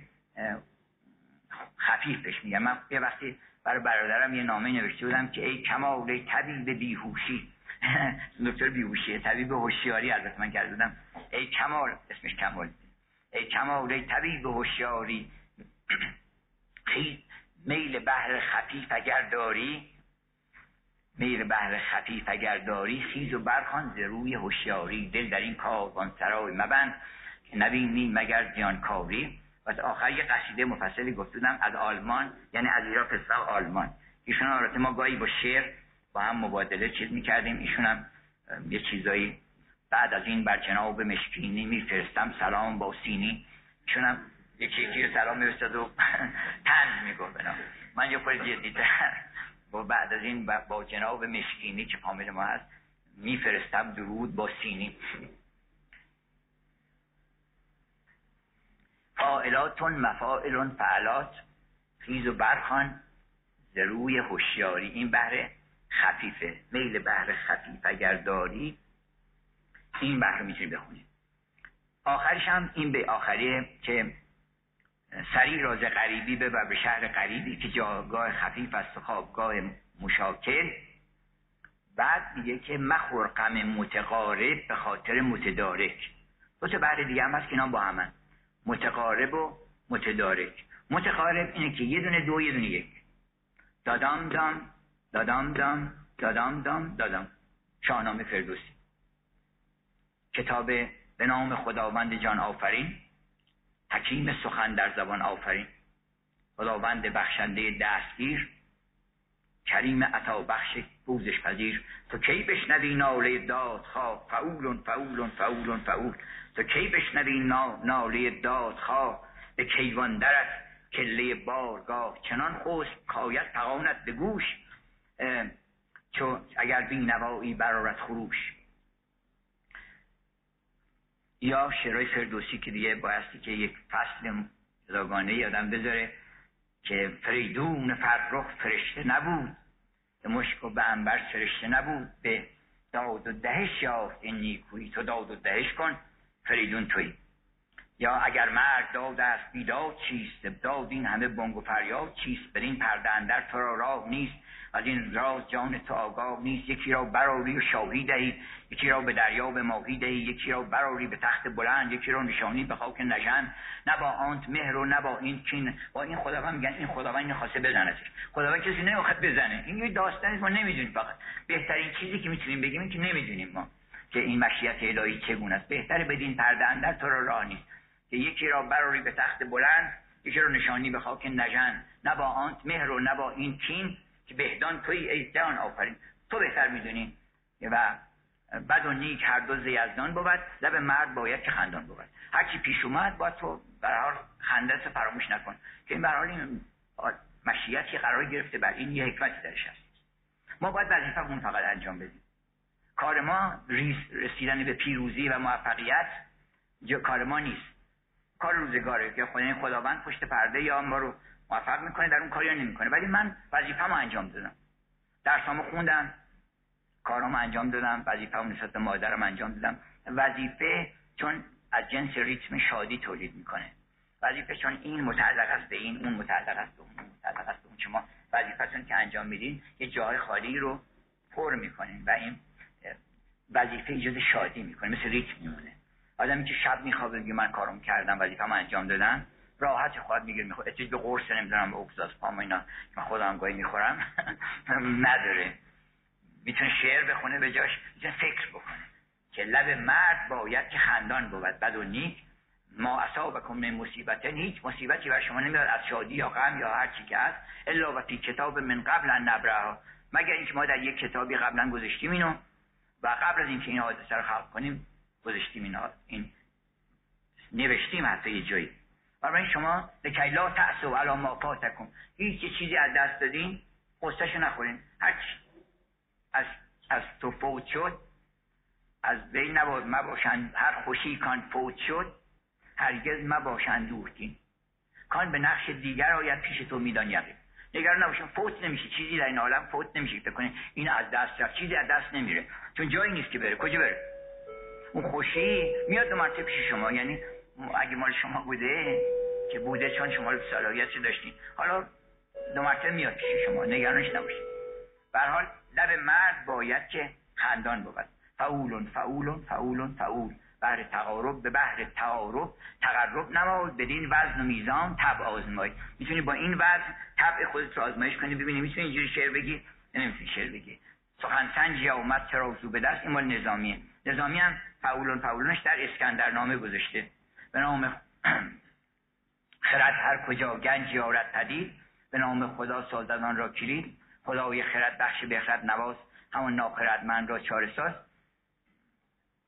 خفیف بهش میگم من یه وقتی برای برادرم یه نامه نوشته بودم که ای کمال طبیب بیهوشی. دکتر بیهوشی طبیب هوشیاری البته من کرده ای کمال اسمش کمال. ای کمال ای طبیب هوشیاری. میل بحر خفیف اگر داری میل بحر خفیف اگر داری خیز و برخان ز روی هوشیاری. دل در این کاروان سرای مبند که نبینی مگر کاری. و آخر یه قصیده مفصلی گفتودم از آلمان یعنی از ایران پسا آلمان. ایشون آراته ما گاهی با شعر با هم مبادله چیز می‌کردیم. ایشون هم یه چیزایی بعد از این بر جناب مشکینی میفرستم. سلام با سینی. ایشون هم یکی یکی سلام می‌رسد و تنز می‌گفت من یه خود جدیتر با بعد از این با جناب مشکینی که فامیل ما هست میفرستم درود با سینی. فائلاتون مفائلون فعلات. خیز و برخان. زروی هوشیاری. این بهره. خفیفه. میل بهره خفیف. اگر داری این بهره می‌تونی بخونی. آخرش هم این به آخریه که سریع راز غریبی ببر به شهر غریبی که جاگاه خفیف است و خوابگاه مشاکل. بعد میگه که مخور غم متقارب به خاطر متدارک. دو تا بعد دیگه هم هست که اینا با همن. متقارب و متدارک. متقارب اینه که یه دونه دو یه دونه یک. دادام دام. دادام دام دادام دام دادام شاهنامه فردوسی. کتاب به نام خداوند جان آفرین. حکیم سخن در زبان آفرین. خداوند بخشنده دستگیر. کریم عطا بخش بوزش پذیر. تو کی بشنوی ناله دادخواه؟ فعولون فعولون فعولون فعول. تو کی بشنوی ناله دادخواه؟ به کیوان درت کله بارگاه. چنان خوست کایت پقانت به گوش. چو اگر بینوایی برارت خروش. یا شعرهای فردوسی که دیگه بایستی که یک فصل جداگانه یادم بذاره که فریدون فرخ فرشته نبود به مشک و به انبر فرشته نبود به داد و دهش یافت این نیکویی تو داد و دهش کن فریدون توی یا اگر مرد داد است بیداد چیست؟ داد این همه بانگ و فریاد چیست؟ بر این پرده اندر تو را راه نیست. از این راز جان تو آگاه نیست. یکی را براری و شاهی دهی. یکی را به دریا به ماهی دهی. یکی را براری به تخت بلند. یکی را نشانی به خاک نژند نه با آنت مهر و نه با این کین. با این خداوند میگن این خداوند خواسته بزنتش خداوند کسی نمی‌خواد بزنه. این یه داستانی ما نمی‌دونیم فقط. بهترین چیزی که می‌تونیم بگیم این که نمی‌دونیم ما که این مشیت الهی چگونه است. بهتره بدین پرده اندر تو را راه نیست. که یکی را براری به تخت بلند یکی را نشانی به خاک نژند نه با آنت مهر و نه با این کین. که بهدان توی ای جان آفرین. تو بهتر می‌دونی. و بد و نیک هر دو زیزدان بود لب مرد باید که خندان بود. هرچی پیش اومد باید تو برحال خنده فراموش نکن. که این برحال این مشیتی قرار گرفته بر این یه حکمتی درش هست. ما باید وظیفهمون فقط انجام بدیم. کار ما رسیدن به پیروزی و موفقیت کار ما نیست. کار روزگاره که خدا خداوند پشت پرده یا ما رو موفق می‌کنه در اون کاری نمی‌کنه. ولی من وظیفه‌مو انجام دادم. درسامو خوندم کارامو انجام دادم وظیفه‌مو نسبت مادرم انجام دادم. وظیفه چون از جنس ریتم شادی تولید می‌کنه. وظیفه چون این متعلق است به این اون متعلق است به اون متعلق است به اون. شما وظیفتون که انجام میدین یه جای خالی رو پر می‌کنین و این وظیفه ایجاد شادی می‌کنه مثل ریتم میمونه. آدمی که شب میخوابه میگه من کارم کردم وظیفه‌مو انجام دادم. راحت خواهد می‌گیره می‌خواد چیز به قرص نمی‌دونم اگزاس پام اینا که من خودم گاهی می‌خورم نداره. می‌تونه شعر بخونه به جاش می‌تونه فکر بکنه. که لب مرد باید که خندان بود بد و نیک. ما اصابکم من مصیبت هیچ مصیبتی بر شما نمیاد از شادی یا غم یا هر چی که هست. الا و کتاب من قبل ان نبره مگر اینکه ما در یک کتابی قبلا گذاشتیم اینو؟ و قبل از اینکه این حادثه رو خلق کنیم گذاشتیم اینا این نوشتیم حتی یه جایی. برای شما لکی لا تأسو علا ما فاتکم. هیچ چیزی از دست دادین قصهشو نخورین. هر از از تو فوت شد از بین نباد مباشند هر خوشی کان فوت شد هرگز مباشند دوختین. کان به نقش دیگر آید پیش تو میدان یقین. نگران نباشین فوت نمیشه. چیزی در این عالم فوت نمیشه بکنین. این از دست رفت. چیزی از دست نمیره. چون جایی نیست که بره. کجا بره؟ اون خوشی میاد دو مرتبه پیش شما. یعنی اگه مال شما بوده که بوده چون شما صلاحیتش داشتین. حالا دو مرتبه میاد پیش شما نگرانش نباشید. به حال لب مرد باید که خندان بود. فعولون فعولون فعولون فعول. بهر تقارب به بهر تعارف تقرب نماد بدین وزن و میزان تب آزمای می‌تونی با این وزن تب خودت رو آزمایش کنی ببینی می‌تونی اینجوری شعر بگی؟ نمی‌تونی شعر بگی. سخن سنجی اومد ترازو به دست این مال نظامیه. نظامی هم فعولون فعولونش در اسکندر نامه گذاشته. به نام خرد هر کجا گنج یارد پدید به نام خدا سازدان را کلید. خدای خرد بخش بخرد نواز همون من را چاره ساز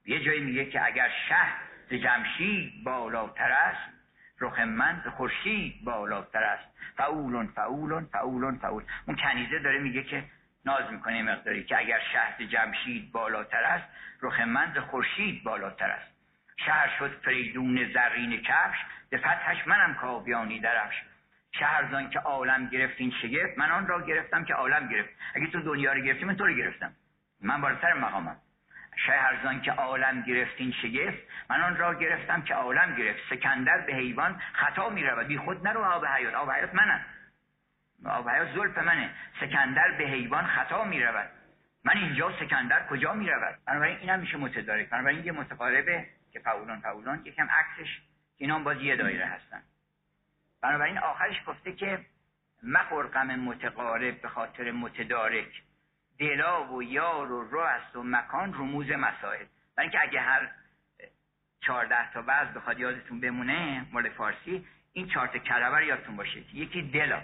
یه جایی میگه که اگر شهر ز جمشید بالاتر است رخ من ز خورشید بالاتر است. فعولون فعولون فعولون فعول. اون کنیزه داره میگه که ناز می‌کنه مقداری که اگر شهر جمشید بالاتر است رخ من خورشید بالاتر است. شهر شد فریدون زرین کفش به فتحش منم کاویانی درفش. شهرزان که عالم گرفت این شگفت من آن را گرفتم که عالم گرفت. اگه تو دنیا رو گرفتی من تو رو گرفتم. من بالاتر مقامم. شهرزان که عالم گرفت این شگفت من آن را گرفتم که عالم گرفت. سکندر به حیوان خطا می رود بی خود نرو آب حیات. آب حیات منم. آب حیات زلف منه. سکندر به حیوان خطا می رود من اینجا سکندر کجا می رود بنابراین اینم میشه متدارک. بنابراین یه متقاربه که فاولون فاولون یکم عکسش اینا باز یه دایره هستن. بنابراین آخرش گفته که مخور غم متقارب به خاطر متدارک. دلا و یار و است و مکان رموز مسائل. برای اینکه اگه هر چهارده تا بعض بخواد یادتون بمونه مال فارسی این چهار تا کلمه یادتون باشه. یکی دلا.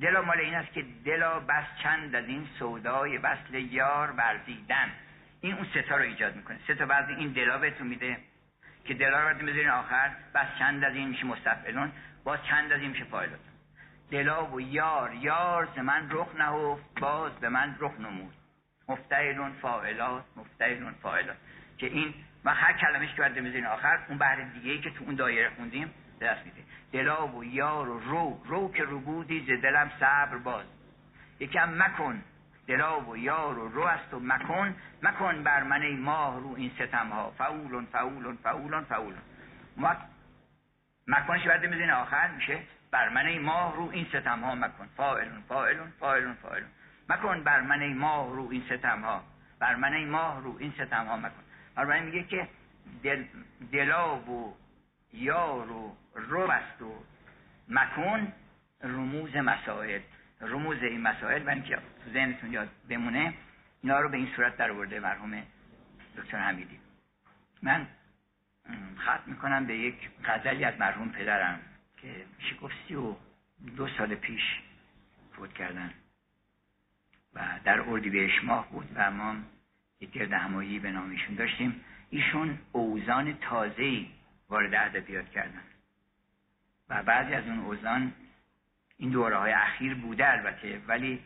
دلا مال این است که دلا بس چند از این سودای وصل یار ورزیدن. این اون ستا رو ایجاد می‌کنه. ستا بعضی این دلا بهتون میده که دلا رو بذارین آخر بس چند از این میشه مستفعلون باز چند از این میشه فاعلات دلا و یار یار ز من رخ نهفت باز به من رخ نمود. مفتعلون فاعلات مفتعلون فاعلات. که این و هر کلمش که باید بذارین آخر اون بحر دیگه ای که تو اون دایره خوندیم دست میده. دلا و یار و رو رو که رو بودی ز دلم صبر باز. یکم مکن دلا و یار و رو است و مکن مکن بر من ای ماه رو این ستم ها فعولون فعولون فعولون فعولون مکنش بعد میزین آخر میشه. بر من ای ماه رو این ستم ها مکن. فاعلون فاعلون فاعلون فاعلون مکن بر من ای ماه رو این ستم ها بر من ای ماه رو این ستم ها مکن. بر میگه که دل دلا و یار و رو است و مکن رموز مسائل. رموز این مسائل. و اینکه تو ذهنتون یاد بمونه اینا رو به این صورت در آورده مرحوم دکتر حمیدی. من ختم می‌کنم به یک غزلی از مرحوم پدرم که میشه گفت سی و دو سال پیش فوت کردن و در اردیبهشت ماه بود و ما یک گرد همایی به نامشون داشتیم. ایشون اوزان تازه‌ای وارد ادبیات کردن. و بعضی از اون اوزان این دوره های اخیر بوده البته ولی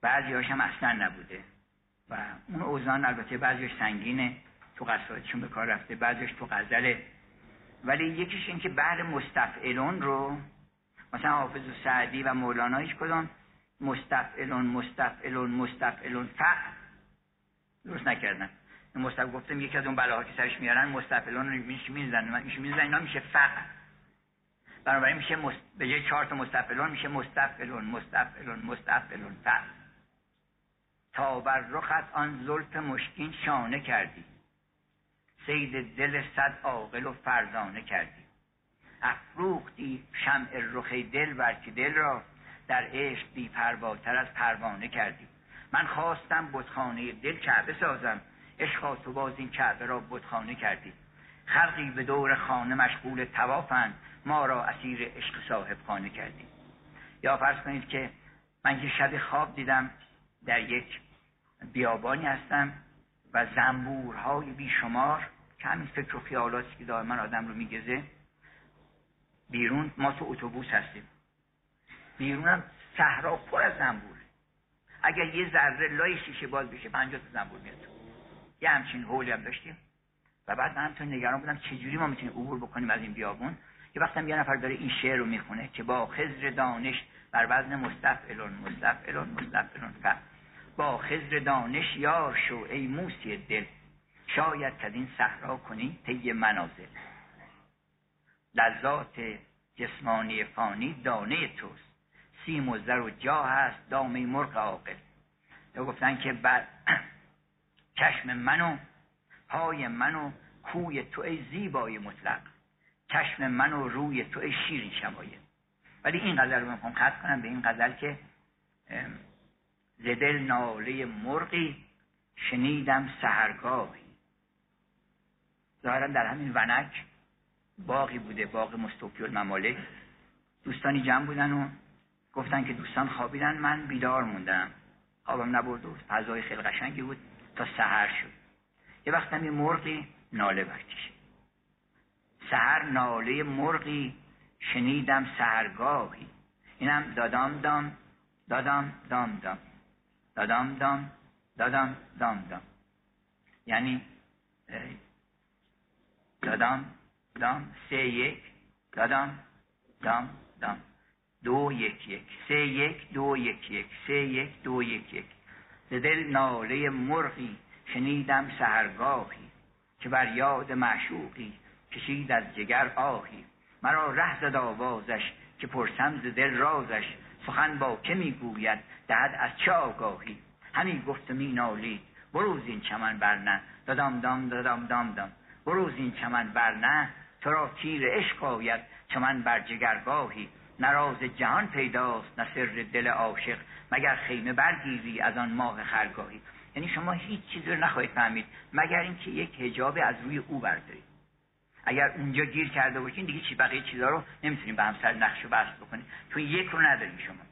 بعضی هم اصلا نبوده. و اون اوزان البته بعضیش سنگینه تو قصایدشون به کار رفته بعضیش تو غزله ولی یکیش این که بعد مستفعلون رو مثلا حافظ و سعدی و مولانا هیچ کدام مستفعلون مستفعلون مستفعلون فعل درست نکردن. مستف گفتم یکی از اون بلاها که سرش میارن مستفعلون رو می‌زنن میشه می‌زنن اینا میشه فعل بنابراین میشه مست... به جای چهار تا مستفعلون میشه مستفعلون مستفعلون مستفعلون فعل تا بر رخت آن زلف مشکین شانه کردی. سید دل صد عاقل و فرزانه کردی. افروختی شمع رخ دل بر دل را در عشق بی پرواتر از پروانه کردی. من خواستم بتخانه دل کعبه سازم. عشقا تو باز این کعبه را بتخانه کردی. خلقی به دور خانه مشغول توافند ما را اسیر عشق صاحب خانه کردی یا فرض کنید که من یه شب خواب دیدم در یک بیابانی هستم و زنبورهای بیشمار که همین فکر و خیالاتی که دائما آدم رو میگزه بیرون ما تو اتوبوس هستیم. بیرونم صحرا پر از زنبور. اگر یه ذره لای شیشه باز بشه پنجاه تا زنبور میاد. یه همچین حولی هم داشتیم. و بعد من تو نگران بودم چجوری ما می‌تونیم عبور بکنیم از این بیابون؟ یه وقتم یه نفر داره این شعر رو می‌خونه که با خزر دانش بر وزن مستفعلون مستفعلون مستفعلون با خزر دانش یار شو ای موسی دل. شاید که این صحرا کنی طی منازل. لذات جسمانی فانی دانه توست. سیم و زر و جا هست دامه مرغ عاقل. یا گفتن که بعد چشم منو پای منو کوی تو ای زیبای مطلق. چشم منو روی تو ای شیرین شمایه ولی این غزل رو می‌خوام خط کنم به این غزل که زدل ناله مرغی شنیدم سهرگاهی ظاهرا در همین ونک باقی بوده باغ مستوفی الممالک. دوستانی جمع بودن و گفتن که دوستان خوابیدن من بیدار موندم. خوابم نبرد و فضای خیلی قشنگی بود تا سحر شد. یه وقت هم یه مرغی ناله برکشه سهر ناله مرغی. شنیدم سهرگاهی. اینم دادام دام دادام دام دام. دادام دام دادام دام دام. یعنی دادام دام سه یک دادام دام دام. دو یک یک. سه یک دو یک یک. سه یک دو یک یک. ز دل ناله مرغی. شنیدم سهرگاهی. که بر یاد معشوقی. کشید از جگر آهی مرا ره زد آوازش که پرسم ز دل رازش. سخن با که می‌گوید؟ دهد از چه آگاهی؟ همین گفت می نالید بروز این چمن برنه دادام دام دادام دام دام. بروز این چمن برنه تو را تیر عشق آید. چمن بر جگرگاهی نراز جهان پیداست نه سر دل عاشق. مگر خیمه برگیری از آن ماه خرگاهی؟ یعنی شما هیچ چیزی رو نخواهید فهمید مگر اینکه یک حجاب از روی او بردارید. اگر اونجا گیر کرده باشین دیگه چی بقیه چیزا رو نمی‌تونیم به هم سر نقش و بحث بکنیم. تو یک رو نداریم شما.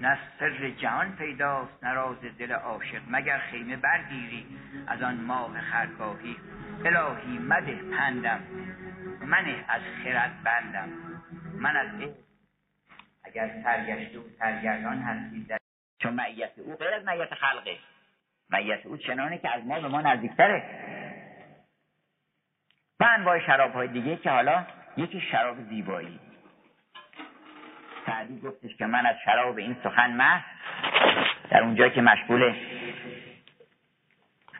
نه سر جهان پیداست نه راز دل عاشق. مگر خیمه برگیری از آن ماه خرگاهی؟ الهی مده پندم. منه از خرد بندم. من از اگر سرگشت و سرگردان هستی در چون معیت او غیر از معیت خلقه. معیت او چنانه که از ما به ما نزدیکتره. و انواع شراب های دیگه که حالا یکی شراب زیبایی. سعدی گفتش که من از شراب این سخن محض. در اونجا که مشغول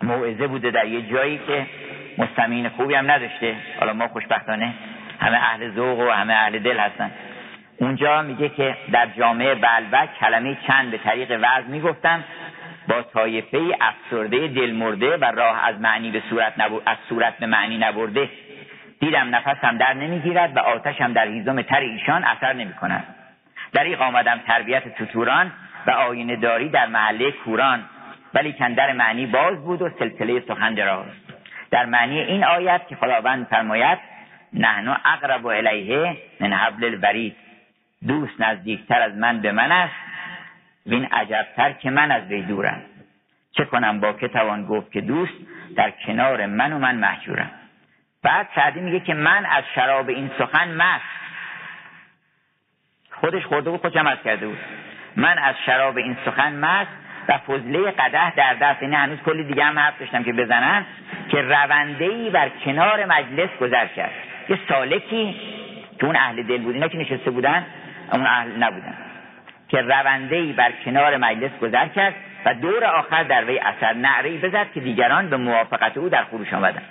موعظه بوده در یه جایی که مستمعین خوبی هم نداشته. حالا ما خوشبختانه همه اهل ذوق و همه اهل دل هستن. اونجا میگه که در جامعه بلبک کلمه چند به طریق وضع می‌گفتم با طایفه افسرده دلمرده و راه از معنی به صورت از صورت به معنی نبرده. دیدم نفسم در نمی‌گیرد و آتشم در هیزم تر ایشان اثر نمی کند دریق آمدم تربیت توتوران و آینه داری در محله کوران. ولی کندر معنی باز بود و سلسله سخن دراز. در معنی این آیت که خداوند فرماید نحنو اقرب الیه من حبل الورید. دوست نزدیکتر از من به من است. وین عجبتر که من از وی دورم. چه کنم با که توان گفت که دوست در کنار من و من محجورم. بعد سعدی میگه که من از شراب این سخن مست. خودش خورده بود خودش عمل کرده بود. من از شراب این سخن مست و فضله قده در دست. یعنی هنوز کلی دیگه هم حرف داشتم که بزنن که رونده ای بر کنار مجلس گذر کرد. یه سالکی که اون اهل دل بود. اینا که نشسته بودن اون اهل نبودن. که رونده ای بر کنار مجلس گذر کرد و دور آخر در وی اثر نعره بزد که دیگران به موافقت او در خروش آمدن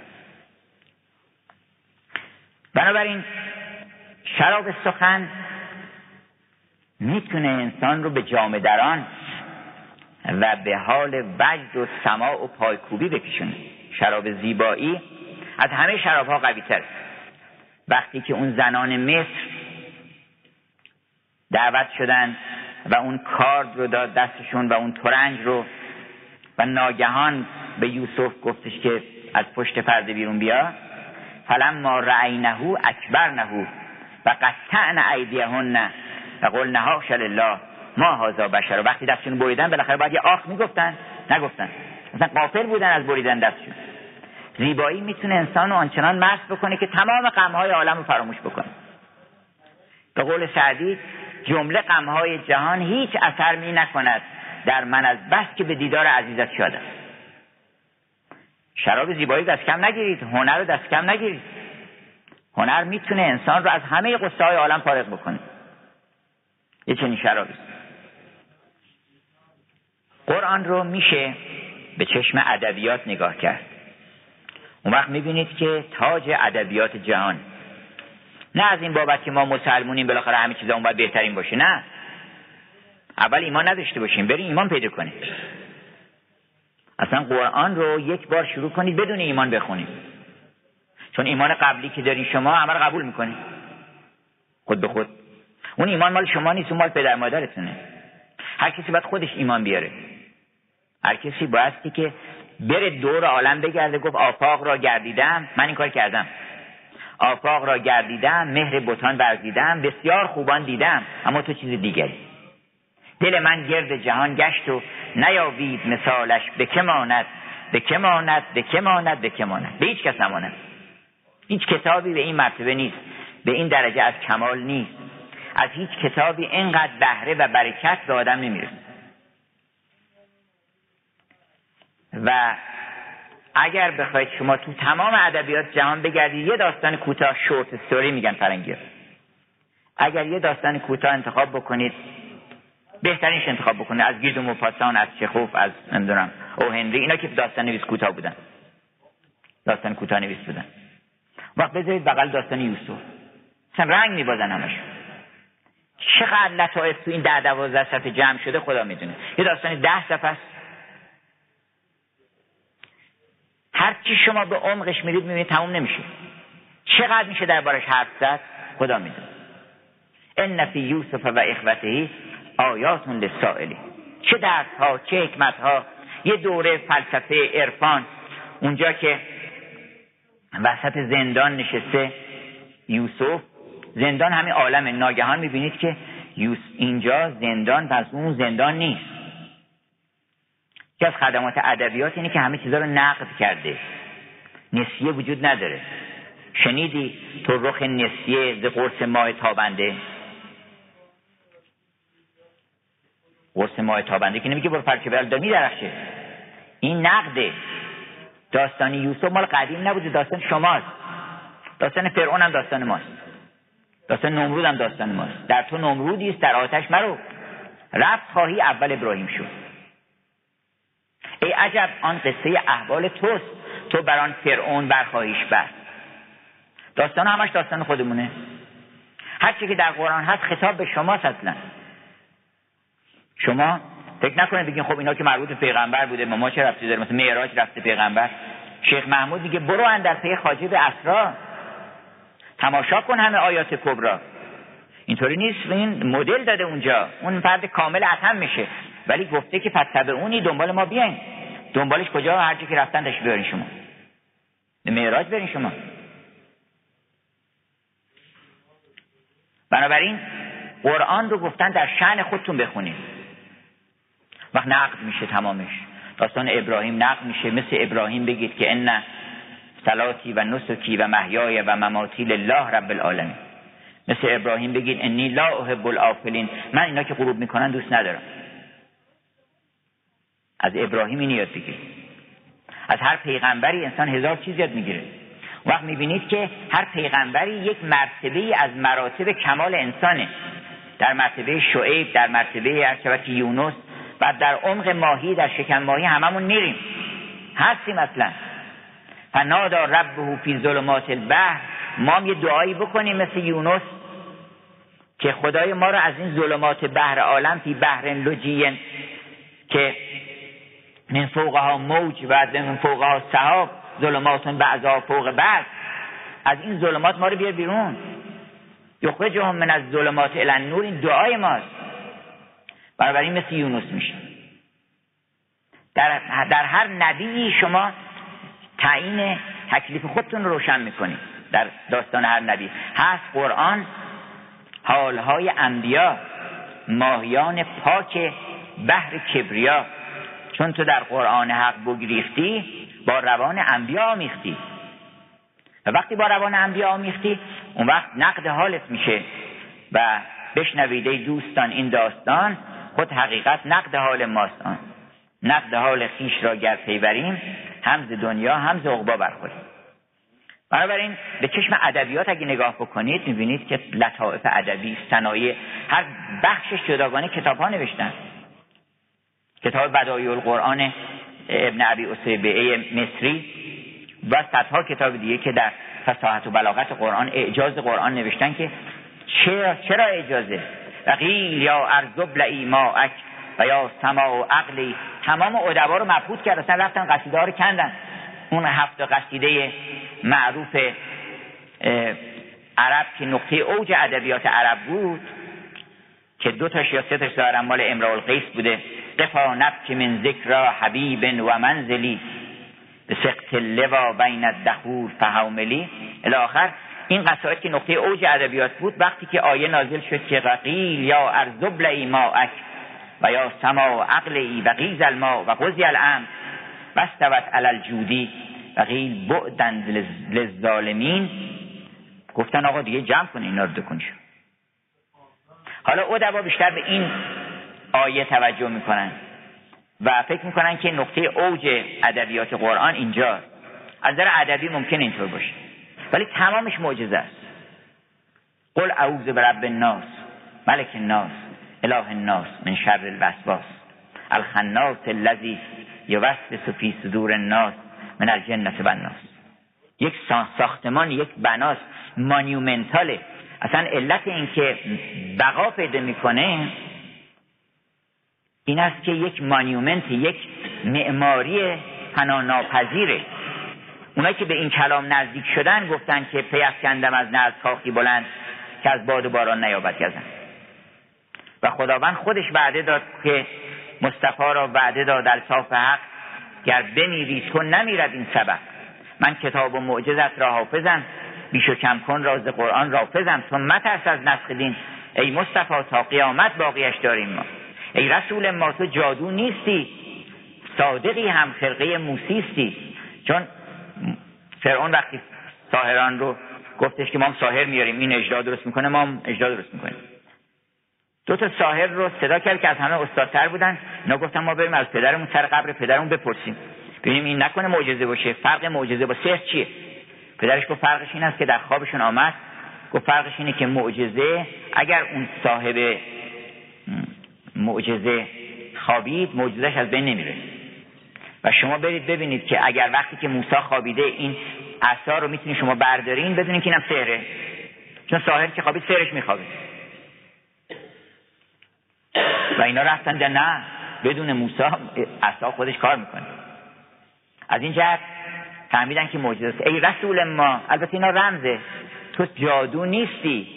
بنابراین شراب سخن می‌تونه انسان رو به جامعه دران و به حال وجد و سماع و پایکوبی بکشونه. شراب زیبایی از همه شراب ها قوی تر وقتی که اون زنان مصر دعوت شدن و اون کارد رو داد دستشون و اون ترنج رو و ناگهان به یوسف گفتش که از پشت پرده بیرون بیا. فلما رعینهو اکبر نهو و قطعن ایدیهن و قول نهاش الله ما هازا بشر. وقتی دستشون بریدن بالاخره باید یه آخ می‌گفتن نگفتن. مثلا قافل بودن از بریدن دستشون. زیبایی می‌تونه انسان رو آنچنان مست بکنه که تمام غمهای عالم رو فراموش بکنه. به قول سعدی جمله غمهای جهان هیچ اثر می نکند. در من از بس که به دیدار عزیزت شدم شراب زیبایی دست کم نگیرید. هنر رو دست کم نگیرید. هنر می‌تونه انسان رو از همه قصه های عالم فارغ بکنه. یه چنین شرابی. قرآن رو میشه به چشم ادبیات نگاه کرد. اون وقت می‌بینید که تاج ادبیات جهان نه از این بابت که ما مسلمونیم بالاخره همه چیزا اون باید بهترین باشه. نه. اول ایمان نداشته باشیم بریم ایمان پیدا کنیم. اصلا قرآن رو یک بار شروع کنید بدون ایمان بخونید. چون ایمان قبلی که داری شما همه قبول می‌کنید خود به خود. اون ایمان مال شما نیست اون مال پدر مادرتونه. هر کسی باید خودش ایمان بیاره. هر کسی بایستی که بره دور عالم بگرده گفت آفاق را گردیدم من این کار کردم. آفاق را گردیدم مهر بتان ورزیدم بسیار خوبان دیدم اما تو چیز دیگری. دل من گرد جهان گشت و نیاوید مثالش به که ماند به که ماند به که ماند به که ماند. به هیچ کس نماند. هیچ کتابی به این مرتبه نیست. به این درجه از کمال نیست. از هیچ کتابی اینقدر بهره و برکت به آدم نمی‌رسه. و اگر بخواید شما تو تمام ادبیات جهان بگردید یه داستان کوتاه شورت استوری میگن فرنگی. اگر یه داستان کوتاه انتخاب بکنید بهترینش انتخاب بکنید. از گید و مپاسان از چخوف از نمی‌دونم او هنری اینا که داستان نویس کوتاه بودن. داستان کوتاه نویس بودن. وقت بذارید بغل داستان یوسف. مثلا رنگ میبازن همشون چقدر لطایف تو این ده دوازده صفحه جمع شده خدا می‌دونه. یه داستان ده صفحه هر چی شما به عمقش میرید می‌بینید تموم نمیشه. چقدر میشه دربارش حرف زد؟ خدا می‌دونه. ان فی یوسف و اخوته آیات للسائلی چه درس ها چه حکمت ها یه دوره فلسفه عرفان. اونجا که وسط زندان نشسته یوسف. زندان همین عالم ناگهان می‌بینید که اینجا زندان پس اون زندان نیست. که از خدمات ادبیات اینه که همه چیزا رو نقد کرده. نسیه وجود نداره. شنیدی تو رخ نسیه ز قرص ماه تابنده؟ قرص ماه تابنده که نمیگه برو پرچه برال می درخشه. این نقده. داستان یوسف مال قدیم نبوده داستان شماست. داستان فرعون هم داستان ماست. داستان نمرود هم داستان ماست. در تو نمرودی است در آتش مرو. رفت خواهی اول ابراهیم شد. ای عجب آن قصه احوال توست. تو بر آن فرعون برخواهیش بست. داستان همش داستان خودمونه. هرچی که در قرآن هست خطاب به شماست اصلا. شما فکر نکنید بگین خب اینا که مربوط به پیغمبر بوده ما, ما چه رفتی داره؟ مثلا معراج رفته پیغمبر. شیخ محمود میگه برو اندر پی خاجه به اسرا. تماشا کن همه آیات کبرا اینطوری نیست. این مدل داده اونجا. اون فرد کامل اتم میشه. ولی گفته که پس اونی دنبال ما بیاین. دنبالش کجا؟ هر که رفتن داشت بیارین شما. به معراج برین شما. بنابراین قرآن رو گفتن در شعن خودتون بخونید. وقت نقد میشه تمامش. داستان ابراهیم نقد میشه. مثل ابراهیم بگید که ان صلاتی و نسکی و محیای و مماتی لله رب العالمین. مثل ابراهیم بگید انی لا احب الافلین من اینا که غروب می‌کنن دوست ندارم. از ابراهیم این یاد بگیرید. از هر پیغمبری انسان هزار چیز یاد می‌گیره. وقت می‌بینید که هر پیغمبری یک مرتبه از مراتب کمال انسانه. در مرتبه شعیب در مرتبه ارشبت یونس و در عمق ماهی در شکم ماهی هممون میریم. هستیم اصلا. فنادا ربه فی ظلمات البحر. ما یه دعایی بکنیم مثل یونس که خدای ما رو از این ظلمات بحر عالم فی بحر لجین که من فوقها موج و من فوقها صحاب ظلمات بعضا فوق بعض. از این ظلمات ما رو بیار بیرون. یخرجهم من از ظلمات الان نور این دعای ماست. بنابراین مثل یونس میشه. در, در هر نبی شما تعیین تکلیف خودتون رو روشن می‌کنید. در داستان هر نبی. هست قرآن حالهای انبیا ماهیان پاک بحر کبریا. چون تو در قرآن حق بگریختی با روان انبیا آمیختی. و وقتی با روان انبیا آمیختی اون وقت نقد حالت میشه و بشنویده دوستان این داستان خود حقیقت نقد حال ماست آن. نقد حال خیش را گر پیبریم همز دنیا همز عقبا برخوریم. بنابراین به چشم ادبیات اگه نگاه بکنید می‌بینید که لطائف ادبی صنایع هر بخشش جداگانه کتاب ها نوشتن. کتاب بدایی القرآن ابن عبی اصیبه مصری و صدها کتاب دیگه که در فصاحت و بلاغت قرآن اعجاز قرآن نوشتن که چرا, چرا اجازه وقیل یا ارزب ماعک و یا سما و عقلی. تمام ادبا رو مبهوت کرد. اصلا رفتن قصیده رو کندن. اون هفت قصیده معروف عرب که نقطه اوج ادبیات عرب بود که دو تاش یا سه تاش ظاهرا مال امرال القیس بوده. قفا نبک من ذکر حبیب و منزلی. به سقط لوا بین الدخول فهوملی الاخر این قصاید که نقطه اوج ادبیات بود وقتی که آیه نازل شد که رقیل یا ارزبل ای ماعک و یا سما عقل ای و غیز الماء و قضی الام و استوت علی الجودی. و قیل بعدن للظالمین. گفتن آقا دیگه جمع کنی اینا رو دکن حالا ادبا بیشتر به این آیه توجه می‌کنن و فکر می‌کنن که نقطه اوج ادبیات قرآن اینجا. از نظر ادبی ممکن اینطور باشه. ولی تمامش معجزه است. قل اعوذ برب الناس ملک الناس اله الناس من شر الوسواس. الخناس الذی یوسوس فی صدور الناس من الجنه والناس. یک ساختمان یک بناست مانیومنتاله. اصلا علت اینکه بقا پیدا می‌کنه این است که یک مانیومنت یک معماری فنا ناپذیره اونایی که به این کلام نزدیک شدن گفتن که پیفکندم از نزد کاخی بلند که از باد و باران نیابد گزن و خداوند خودش وعده داد که مصطفی را وعده داد در صاف حق گر بمیری تو نمیرد این سبب. من کتاب و معجزت را حافظم بیش و کم کن راز قرآن رافظم تو مترس از نسخ دین. ای مصطفی تا قیامت باقیش داریم ما. ای رسول ما تو جادو نیستی. صادقی هم خرقه موسیستی. چون فرعون وقتی ساهران رو گفتش که ما ساهر میاریم این اجرا درست می‌کنه ما هم اجرا درست می‌کنیم. دو تا ساهر رو صدا کرد که از همه استادتر بودن. اینا گفتن ما بریم از پدرمون سر قبر پدرمون بپرسیم. ببینیم این نکنه معجزه باشه فرق معجزه با سحر چیه؟ پدرش گفت فرقش این است که در خوابشون آمد. گفت فرقش اینه که معجزه اگر اون صاحب معجزه خوابید معجزش از بین نمیره. و شما برید ببینید که اگر وقتی که موسی خوابیده این عصا رو می‌تونید شما بردارین بدونید که اینم سحره. چون ساحر که خوابید سحرش میخوابه. و اینا رفتن در نه بدون موسی عصا خودش کار می‌کنه. از این جهت فهمیدن که معجزه است. ای رسول ما البته اینا رمزه. تو جادو نیستی.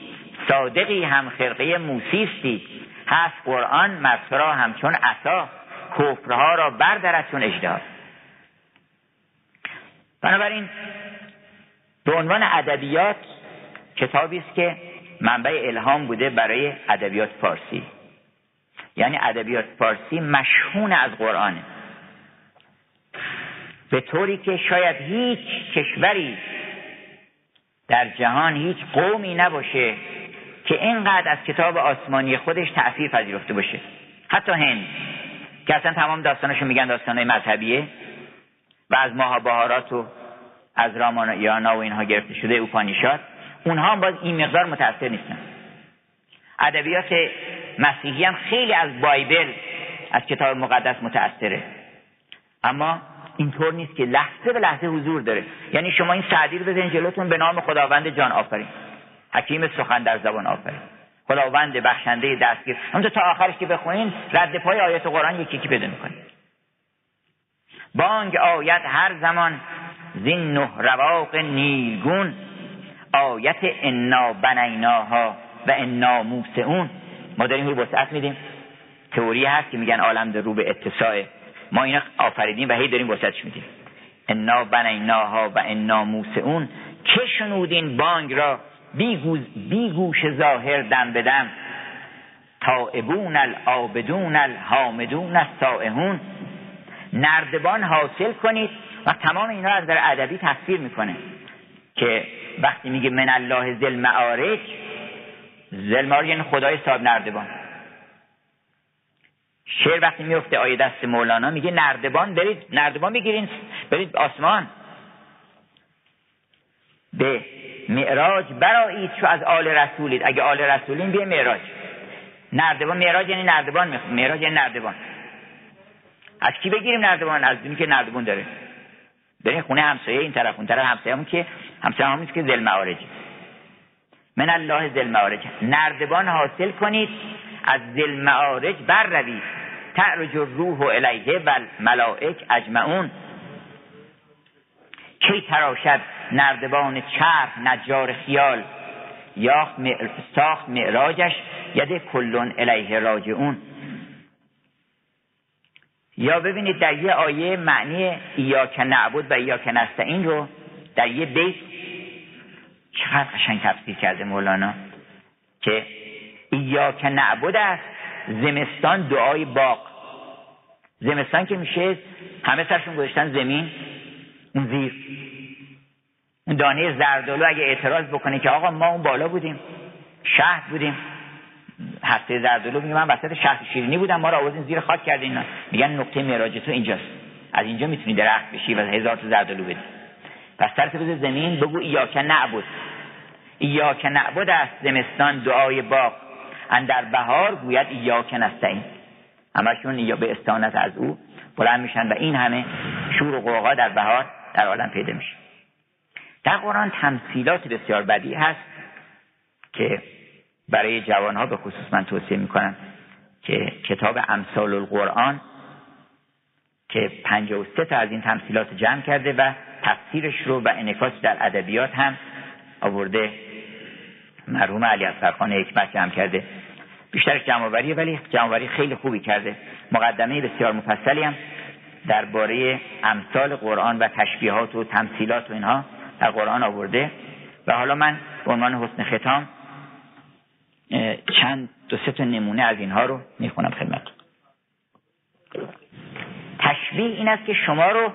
صادقی هم خرقه موسیستی هست قرآن مصرا همچون عصا کفرها را بردرد چون اجدار بنابراین به عنوان ادبیات کتابی است که منبع الهام بوده برای ادبیات فارسی. یعنی ادبیات فارسی مشهون از قرآنه به طوری که شاید هیچ کشوری در جهان هیچ قومی نباشه که اینقدر از کتاب آسمانی خودش تأثیر پذیرفته باشه. حتی هند که اصلا تمام داستانشو میگن داستانهای مذهبیه و از ماهابهارات و از رامانیانا و اینها گرفته شده اوپانیشاد اونها هم باز این مقدار متأثر نیستن. ادبیات مسیحی هم خیلی از بایبل از کتاب مقدس متأثره. اما اینطور نیست که لحظه به لحظه حضور داره. یعنی شما این سعدی رو بزنید جلوتون به نام خداوند جان آفرین. حکیم سخن در زبان آفرین. خداوند بخشنده دستگیر. همونطور تا آخرش که بخونین رد پای آیت قرآن یکی یکی بده می‌کنید بانگ آیت هر زمان زین نه رواق نیلگون. آیت انا بنیناها و انا موسعون. ما داریم رو وسعت میدیم. تئوری هست که میگن عالم در رو به اتساع. ما اینا آفریدیم و هی داریم وسعتش میدیم. انا بنیناها و انا موسعون. که شنودین بانگ را؟ بی گوش ظاهر دم بدم تائبون العابدون الحامدون السائحون نردبان حاصل کنید و تمام اینا از در ادبی تصویر می‌کنه که وقتی میگه من الله زل معارج زل معارج یعنی خدای صاحب نردبان. شعر وقتی میفته آیه دست مولانا میگه نردبان برید نردبان بگیرین برید آسمان. به معراج برایید چو از آل رسولید. اگه آل رسولین بیه معراج. نردبان معراج یعنی نردبان معراج یعنی نردبان. از کی بگیریم نردبان؟ از دونی که نردبان داره. برین خونه همسایه این طرف اون طرف همسایه همون که همسایه همون که زل معارجی من الله زل معارج نردبان حاصل کنید از زل معارج بر روید تعرج روح و الیه و ملائک اجمعون. کی تراشد؟ نردبان چرخ نجار خیال. یاخت ساخت معراجش یده کلون الیه راجعون. یا ببینید در یه آیه معنی ایاک نعبد و ایاک نستعین رو در یه بیت چقدر قشنگ تفسیر کرده مولانا که ایاک نعبد است زمستان دعای باغ زمستان که میشه همه سرشون گذاشتن زمین اون زیر. دانه زردالو اگه اعتراض بکنه که آقا ما اون بالا بودیم شهر بودیم. هسته زردالو میگه من وسط شهر شیرینی بودم ما رو آوردین زیر خاک کردین. میگن نقطه معراج تو اینجاست. از اینجا می‌تونی درخت بشی و هزار تا زردالو بدی. پس سرت بده زمین بگو ایاک نعبد. ایاک نعبد است زمستان دعای باغ. اندر بهار گوید ایاک نستعین. همشون یا به استانت از او بلند میشن و این همه شور و قوقا در بهار در عالم پیدا میشه. در قرآن تمثیلات بسیار بدی هست که برای جوانها به خصوص من توصیه می‌کنم که کتاب امثال القرآن که سه تا از این تمثیلات جمع کرده و تفسیرش رو و انعکاس در ادبیات هم آورده. مرحوم علی اصغرخان حکمت جمع کرده. بیشترش جمعوریه ولی جمعوری خیلی خوبی کرده. مقدمه بسیار مفصلی هم درباره امثال قرآن و تشبیهات و تمثیلات و اینها در قرآن آورده و حالا من به عنوان حسن ختام چند دو سه تا نمونه از اینها رو می‌خونم خدمت. تشبیه این است که شما رو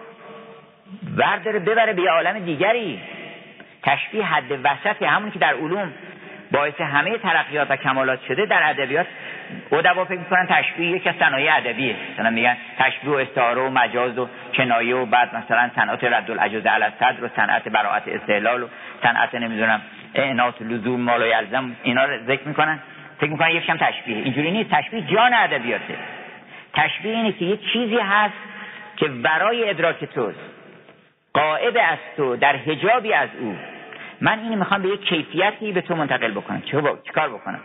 ورداره ببره به عالم دیگری. تشبیه حد وسط همون که در علوم باعث همه ترقیات و کمالات شده در ادبیات ادبا فکر می‌کنن تشبیه یکی از صنایع ادبیه. مثلا میگن تشبیه و استعاره و مجاز و کنایه و بعد مثلا صنعت رد العجز علی الصدر و صنعت براعت استعلال و صنعت نمی‌دونم اعنات لزوم مال و یلزم اینا رو ذکر می‌کنن. فکر می‌کنن یکیش هم تشبیه. اینجوری نیست. تشبیه جان ادبیاته. تشبیه اینه که یه چیزی هست که برای ادراک توست. قائب از تو در حجابی از او. من اینو می‌خوام به یک کیفیتی به تو منتقل بکنم. چه با... چیکار بکنم؟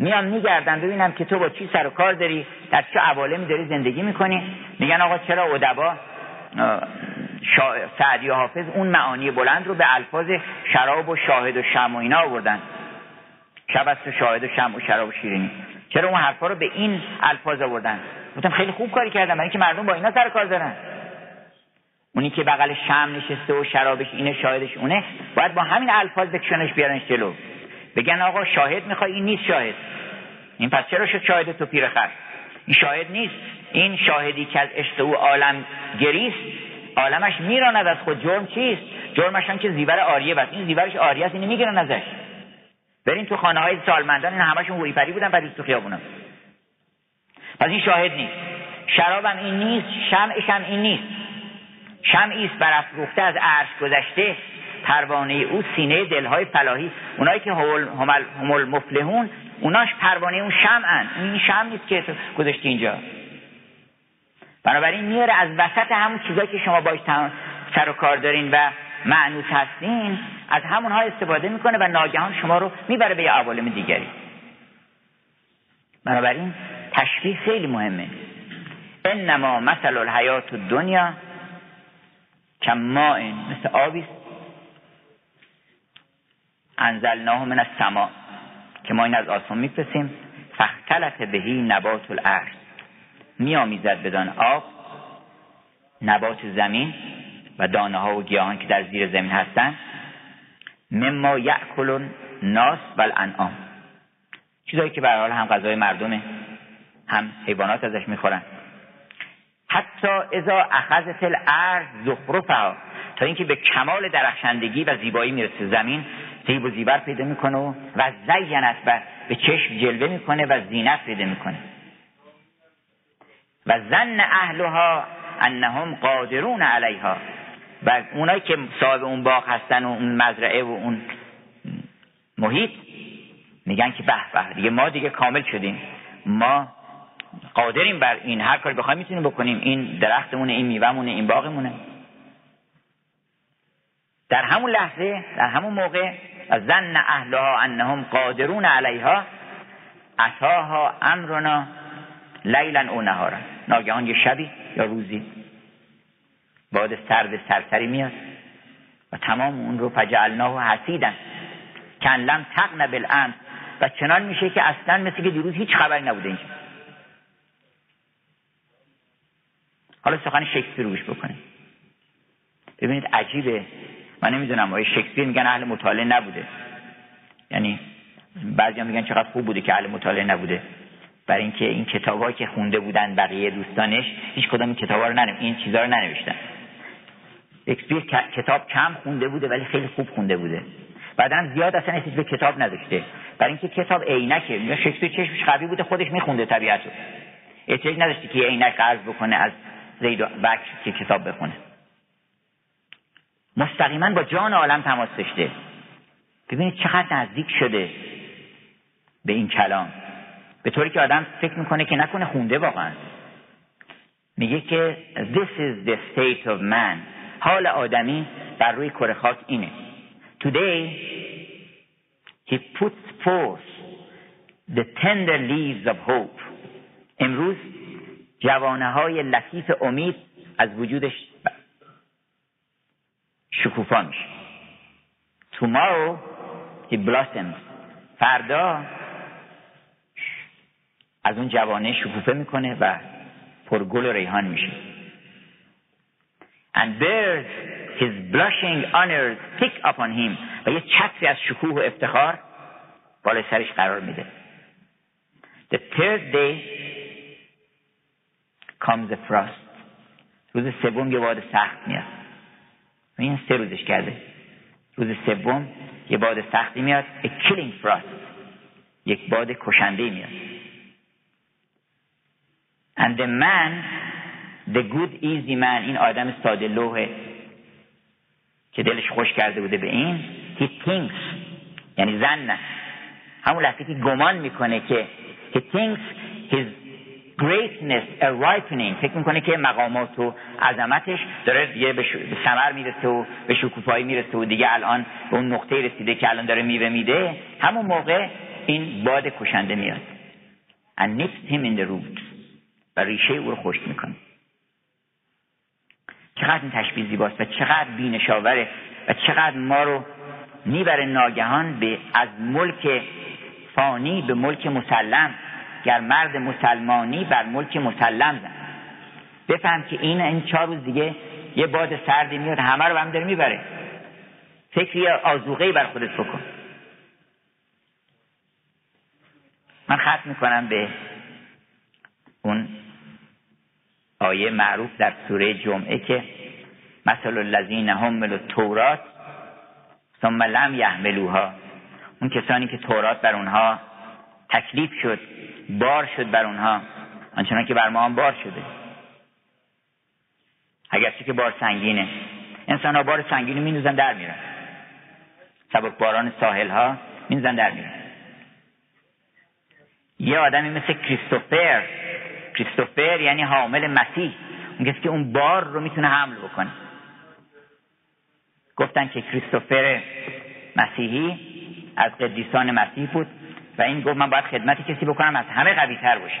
میام میگردم ببینم که تو با چی سر و کار داری در چه عوالمی داری زندگی می‌کنی. میگن آقا چرا ادبا. سعدی و حافظ اون معانی بلند رو به الفاظ شراب و شاهد و شم و اینا آوردن. شب است و شاهد و شم و شراب و شیرینی. چرا اون حرفا رو به این الفاظ آوردن؟ گفتم خیلی خوب کاری کردم برای اینکه مردم با اینا سر کار دارن. اونی که بغل شم نشسته و شرابش اینه شاهدش اونه باید با همین الفاظ بکشنش بیارنش جلو. بگن آقا شاهد می‌خوای این نیست شاهد. این پس چرا شد شاهد تو پیرخر این شاهد نیست. این شاهدی که از عشق او عالم گریست عالمش میراند از خود. جرم چیست؟ جرمش هم که زیور آریه بس این زیورش آریه است اینو می‌گیرن ازش. برین تو خانه های سالمندان این همشون هوری پری بودن پس تو خیابونم. پس این شاهد نیست. شرابم این نیست شمعش هم این نیست. شمعی است برافروخته از عرش گذشته. پروانه او سینه دلهای فلاحی. اونایی که همل, همل مفلحون اوناش پروانه اون شمعن. این شمع نیست که گذاشته اینجا. بنابراین میاره از وسط همون چیزایی که شما باش سر و کار دارین و معنوس هستین از همونها استفاده می‌کنه و ناگهان شما رو می‌بره به یه عوالم دیگری. بنابراین تشبیه خیلی مهمه. انما مثل الحیات دنیا این مثل آبی انزلناه من السماء که ما این از آسمان میفرستیم. فختلط بهی نبات الارض. میآمیزد بدان آب نبات زمین و دانه ها و گیاهان که در زیر زمین هستند. مما یأکل ناس و الانعام. چیزایی که برای حال هم غذای مردمه هم حیوانات ازش می‌خورن. حتی اذا اخذت الارض زخرفها تا اینکه به کمال درخشندگی و زیبایی می‌رسه. زمین زیب و زیبر پیدا می‌کنه و و زینت و به چشم جلوه می‌کنه و زینت پیدا می‌کنه. و زن اهلها انهم قادرون علیها. و اونایی که صاحب اون باغ هستن و اون مزرعه و اون محیط میگن که به به دیگه ما دیگه کامل شدیم. ما قادریم بر این هر کاری بخوایم می‌تونیم بکنیم. این درختمونه این میوهمونه این باغمونه. در همون لحظه در همون موقع زن اهلها انهم قادرون علیها اتاها امرنا لیلا او نهارا. ناگهان یه شبی یا روزی باد سرد سرسری میاد و تمام اون رو فجعلناه حسیدن. کن لم تقن بالامس و چنان میشه که اصلا مثل که دیروز هیچ خبری نبوده اینجا. حالا سخن شکسپیر روش بکنیم. ببینید عجیبه. من نمی‌دونم آیا شکسپیر میگن اهل مطالعه نبوده. یعنی بعضی هم میگن چقدر خوب بوده که اهل مطالعه نبوده. برای اینکه این کتابایی که خونده بودن بقیه دوستانش هیچ کدام این کتابا رو ننو... این چیزا رو ننوشتن. شکسپیر کتاب کم خونده بوده ولی خیلی خوب خونده بوده. بعدا زیاد اصلا احتیاج به کتاب نداشته. برای اینکه کتاب عینکه. یا شکسپیر چشمش قوی بوده خودش میخونده طبیعت رو احتیاج نداشته که عینک قرض بکنه از زید و بکر که کتاب بخونه. مستقیما با جان عالم تماس داشته. ببینید چقدر نزدیک شده به این کلام. به طوری که آدم فکر می‌کنه که نکنه خونده واقعا. میگه که this is the state of man. حال آدمی بر روی کره خاک اینه. Today he puts forth the tender leaves of hope. امروز جوانه های لطیف امید از وجودش شکوفا میشه. Tomorrow he blossoms. فردا از اون جوانه شکوفه می‌کنه و پرگل و ریحان میشه. And bears his blushing honors pick upon him. و یه چتری از شکوه و افتخار بالای سرش قرار میده. The third day comes the frost. روز سوم یه باد سخت میاد. این سه روزش کرده. روز سوم یه باد سختی میاد killing frost یک باد کشنده میاد. And the man the good easy man این آدم ساده لوحه که دلش خوش کرده بوده به این he thinks یعنی زن نه. همون لحظه که گمان می‌کنه که he thinks his greatness a ripening. فکر می‌کنه که مقامات و عظمتش داره دیگه به ثمر می‌رسه و به شکوفایی می‌رسه و دیگه الان به اون نقطه رسیده که الان داره میوه میده. همون موقع این باد کشنده میاد. And nips him in the roots. و ریشه او رو خشک می‌کنه. چقدر این تشبیه زیباست و چقدر بینشاوره و چقدر ما رو می‌بره ناگهان به از ملک فانی به ملک مسلم. گر مرد مسلمانی بر ملک مسلم زن. بفهم که این این چهار روز دیگه یه باد سردی میاد همه رو هم داره می‌بره. فکری آزوغه بر خودت بکن. من ختم می‌کنم به اون آیه معروف در سوره جمعه که مثل الذین حملوا التورات ثم لم یحملوها. اون کسانی که تورات بر اونها تکلیف شد بار شد بر اونها. آنچنان که بر ما هم بار شده. اگرچه که بار سنگینه. انسان ها بار سنگینی مینوزن در میرن. سبک باران ساحل ها مینوزن در میرن. یه آدمی مثل کریستوفر. کریستوفر یعنی حامل مسیح. اون کسی که اون بار رو می‌تونه حمل بکنه. گفتن که کریستوفر مسیحی از قدیسان مسیح بود. و این گفت من باید خدمت کسی بکنم از همه قوی تر باشه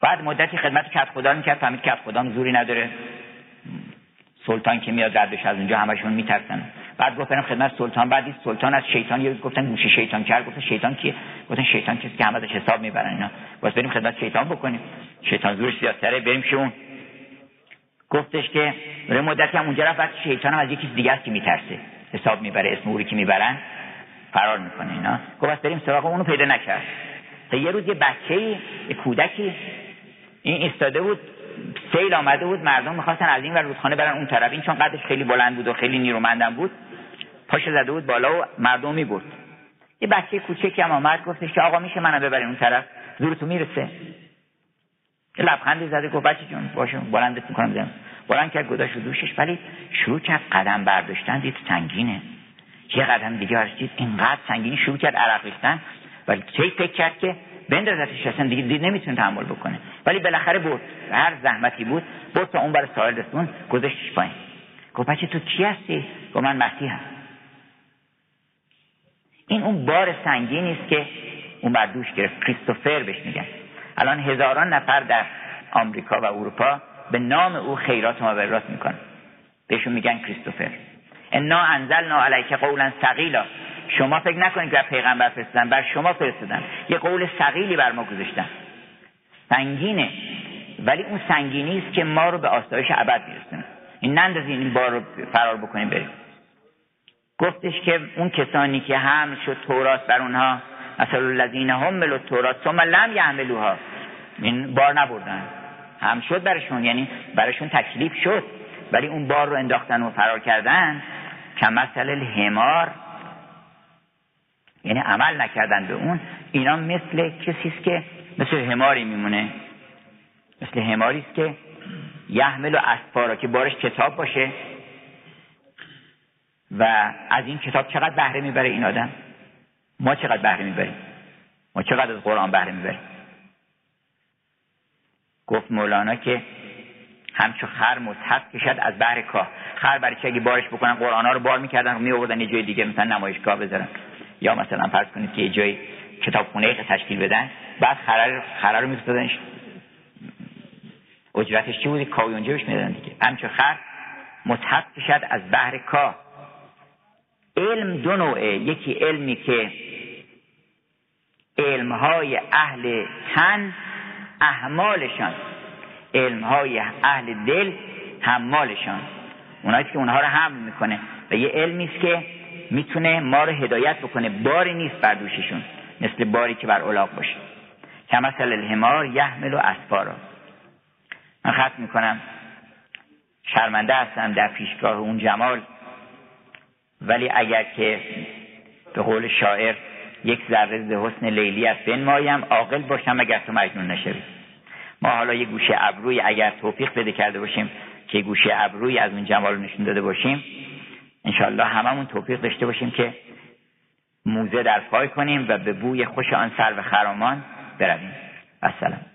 بعد مدتی خدمت کت خدا می‌کرد فهمید کت خدا زوری نداره. سلطان که میاد ردش از اونجا همشون میترسن. بعد گفت برم خدمت سلطان. بعدی سلطان از شیطان یه گفتن گوشی شیطان کرد گفت شیطان کیه؟ گفتن شیطان کسی که همه ازش حساب می‌برن اینا. واسه بریم خدمت شیطان بکنیم. شیطان زورش زیادتره بریم شون گفتش که برای مدتی هم اونجا رفت شیطان هم از یکی دیگه است که میترسه. حساب می‌بره اسم اوری که می‌برن. فرار می‌کنه اینا. گفت بریم سراغ اونو پیدا نکرد. تا یه روز یه بچه یه کودکی این ایستاده بود سیل آمده بود مردم می‌خواستن از این ور رودخانه برن اون طرف. این چون قدش خیلی بلند بود و خیلی نیرومندم بود پاش زده بود بالا و مردم می‌برد یه بچه کوچکی هم آمد گفتش که آقا میشه منو ببرین اون طرف. زورتون می‌رسه. یه لبخندی زده گفت بچه جون باشه بلندت می‌کنم بزنم بلند کرد گذاشت دوشش ولی شروع کرد قدم برداشتن دید سنگینه. یه قدم دیگه برش اینقدر سنگینی شروع کرد عرق ریختن. ولی چه فکر کرد که بندازتش اصلا دیگه دید نمی‌تونه تحمل بکنه. ولی بالاخره برد. هر زحمتی بود برد تا اون بر ساحل رسون گذاشتش پایین. گفت بچه تو کی هستی؟ گفت من مسیح این اون بار سنگینی است که اون بر دوش گرفت. کریستوفر بهش میگن. الان هزاران نفر در آمریکا و اروپا به نام او خیرات مبرات می‌کنن. بهشون میگن کریستوفر. انا انزلنا علیک قولا ثقیلا. شما فکر نکنید که پیغمبر فرستادن بر شما فرستادن. یه قول ثقیلی بر ما گذاشتن. سنگینه. ولی اون سنگینی است که ما رو به آسایش ابد میرسونه. این نندازین این بار رو فرار بکنیم بریم. گفتش که اون کسانی که هم شد تورات بر اونها مثلا الذین حملوا التورات ثم لم یحملوها این بار نبردن. هم شد برشون یعنی برشون تکلیف شد. ولی اون بار رو انداختن و فرار کردن. که مثل الحمار. یعنی عمل نکردن به اون اینا مثل کسی است که مثل حماری میمونه. مثل حماری است که یحمل و اسفارا که بارش کتاب باشه و از این کتاب چقدر بهره می‌بره این آدم؟ ما چقدر بهره می‌بریم؟ ما چقدر از قرآن بهره می‌بریم؟ گفت مولانا که همچون خر متحد کشد از بحر کاه. خر برای چه اگه بارش بکنن قرآن ها رو بار می‌کردن می آوردن یه جای دیگه مثلا نمایشگاه بذارن. یا مثلا فرض کنید که یه جای کتابخونه تشکیل بدن بعد خرر خر رو میفرستادنش. اجرتش چی بودی کاوی اونجا بهش می‌دادن دیگه. همچون خر متحد کشد از بحر کاه. علم دو نوعه. یکی علمی که علمهای اهل تن احمالشان. علمهای اهل دل حمالشان. اونایی که اونها رو حمل می‌کنه. و یه علمی است که می‌تونه ما رو هدایت بکنه. باری نیست بر دوششون. مثل باری که بر الاغ باشه. کمثل الحمار یحمل و اسفارا. من ختم می‌کنم. شرمنده هستم در پیشگاه اون جمال. ولی اگر که به قول شاعر یک ذره ز حسن لیلی از بنمایم عاقل باشم اگر تو مجنون نشوی. ما حالا یه گوشه ابروی اگر توفیق بده کرده باشیم که گوشه ابروی از اون جمال نشون داده باشیم انشاءالله هممون توفیق داشته باشیم که موزه در پای کنیم و به بوی خوش آن سر و خرامان برویم. السلام.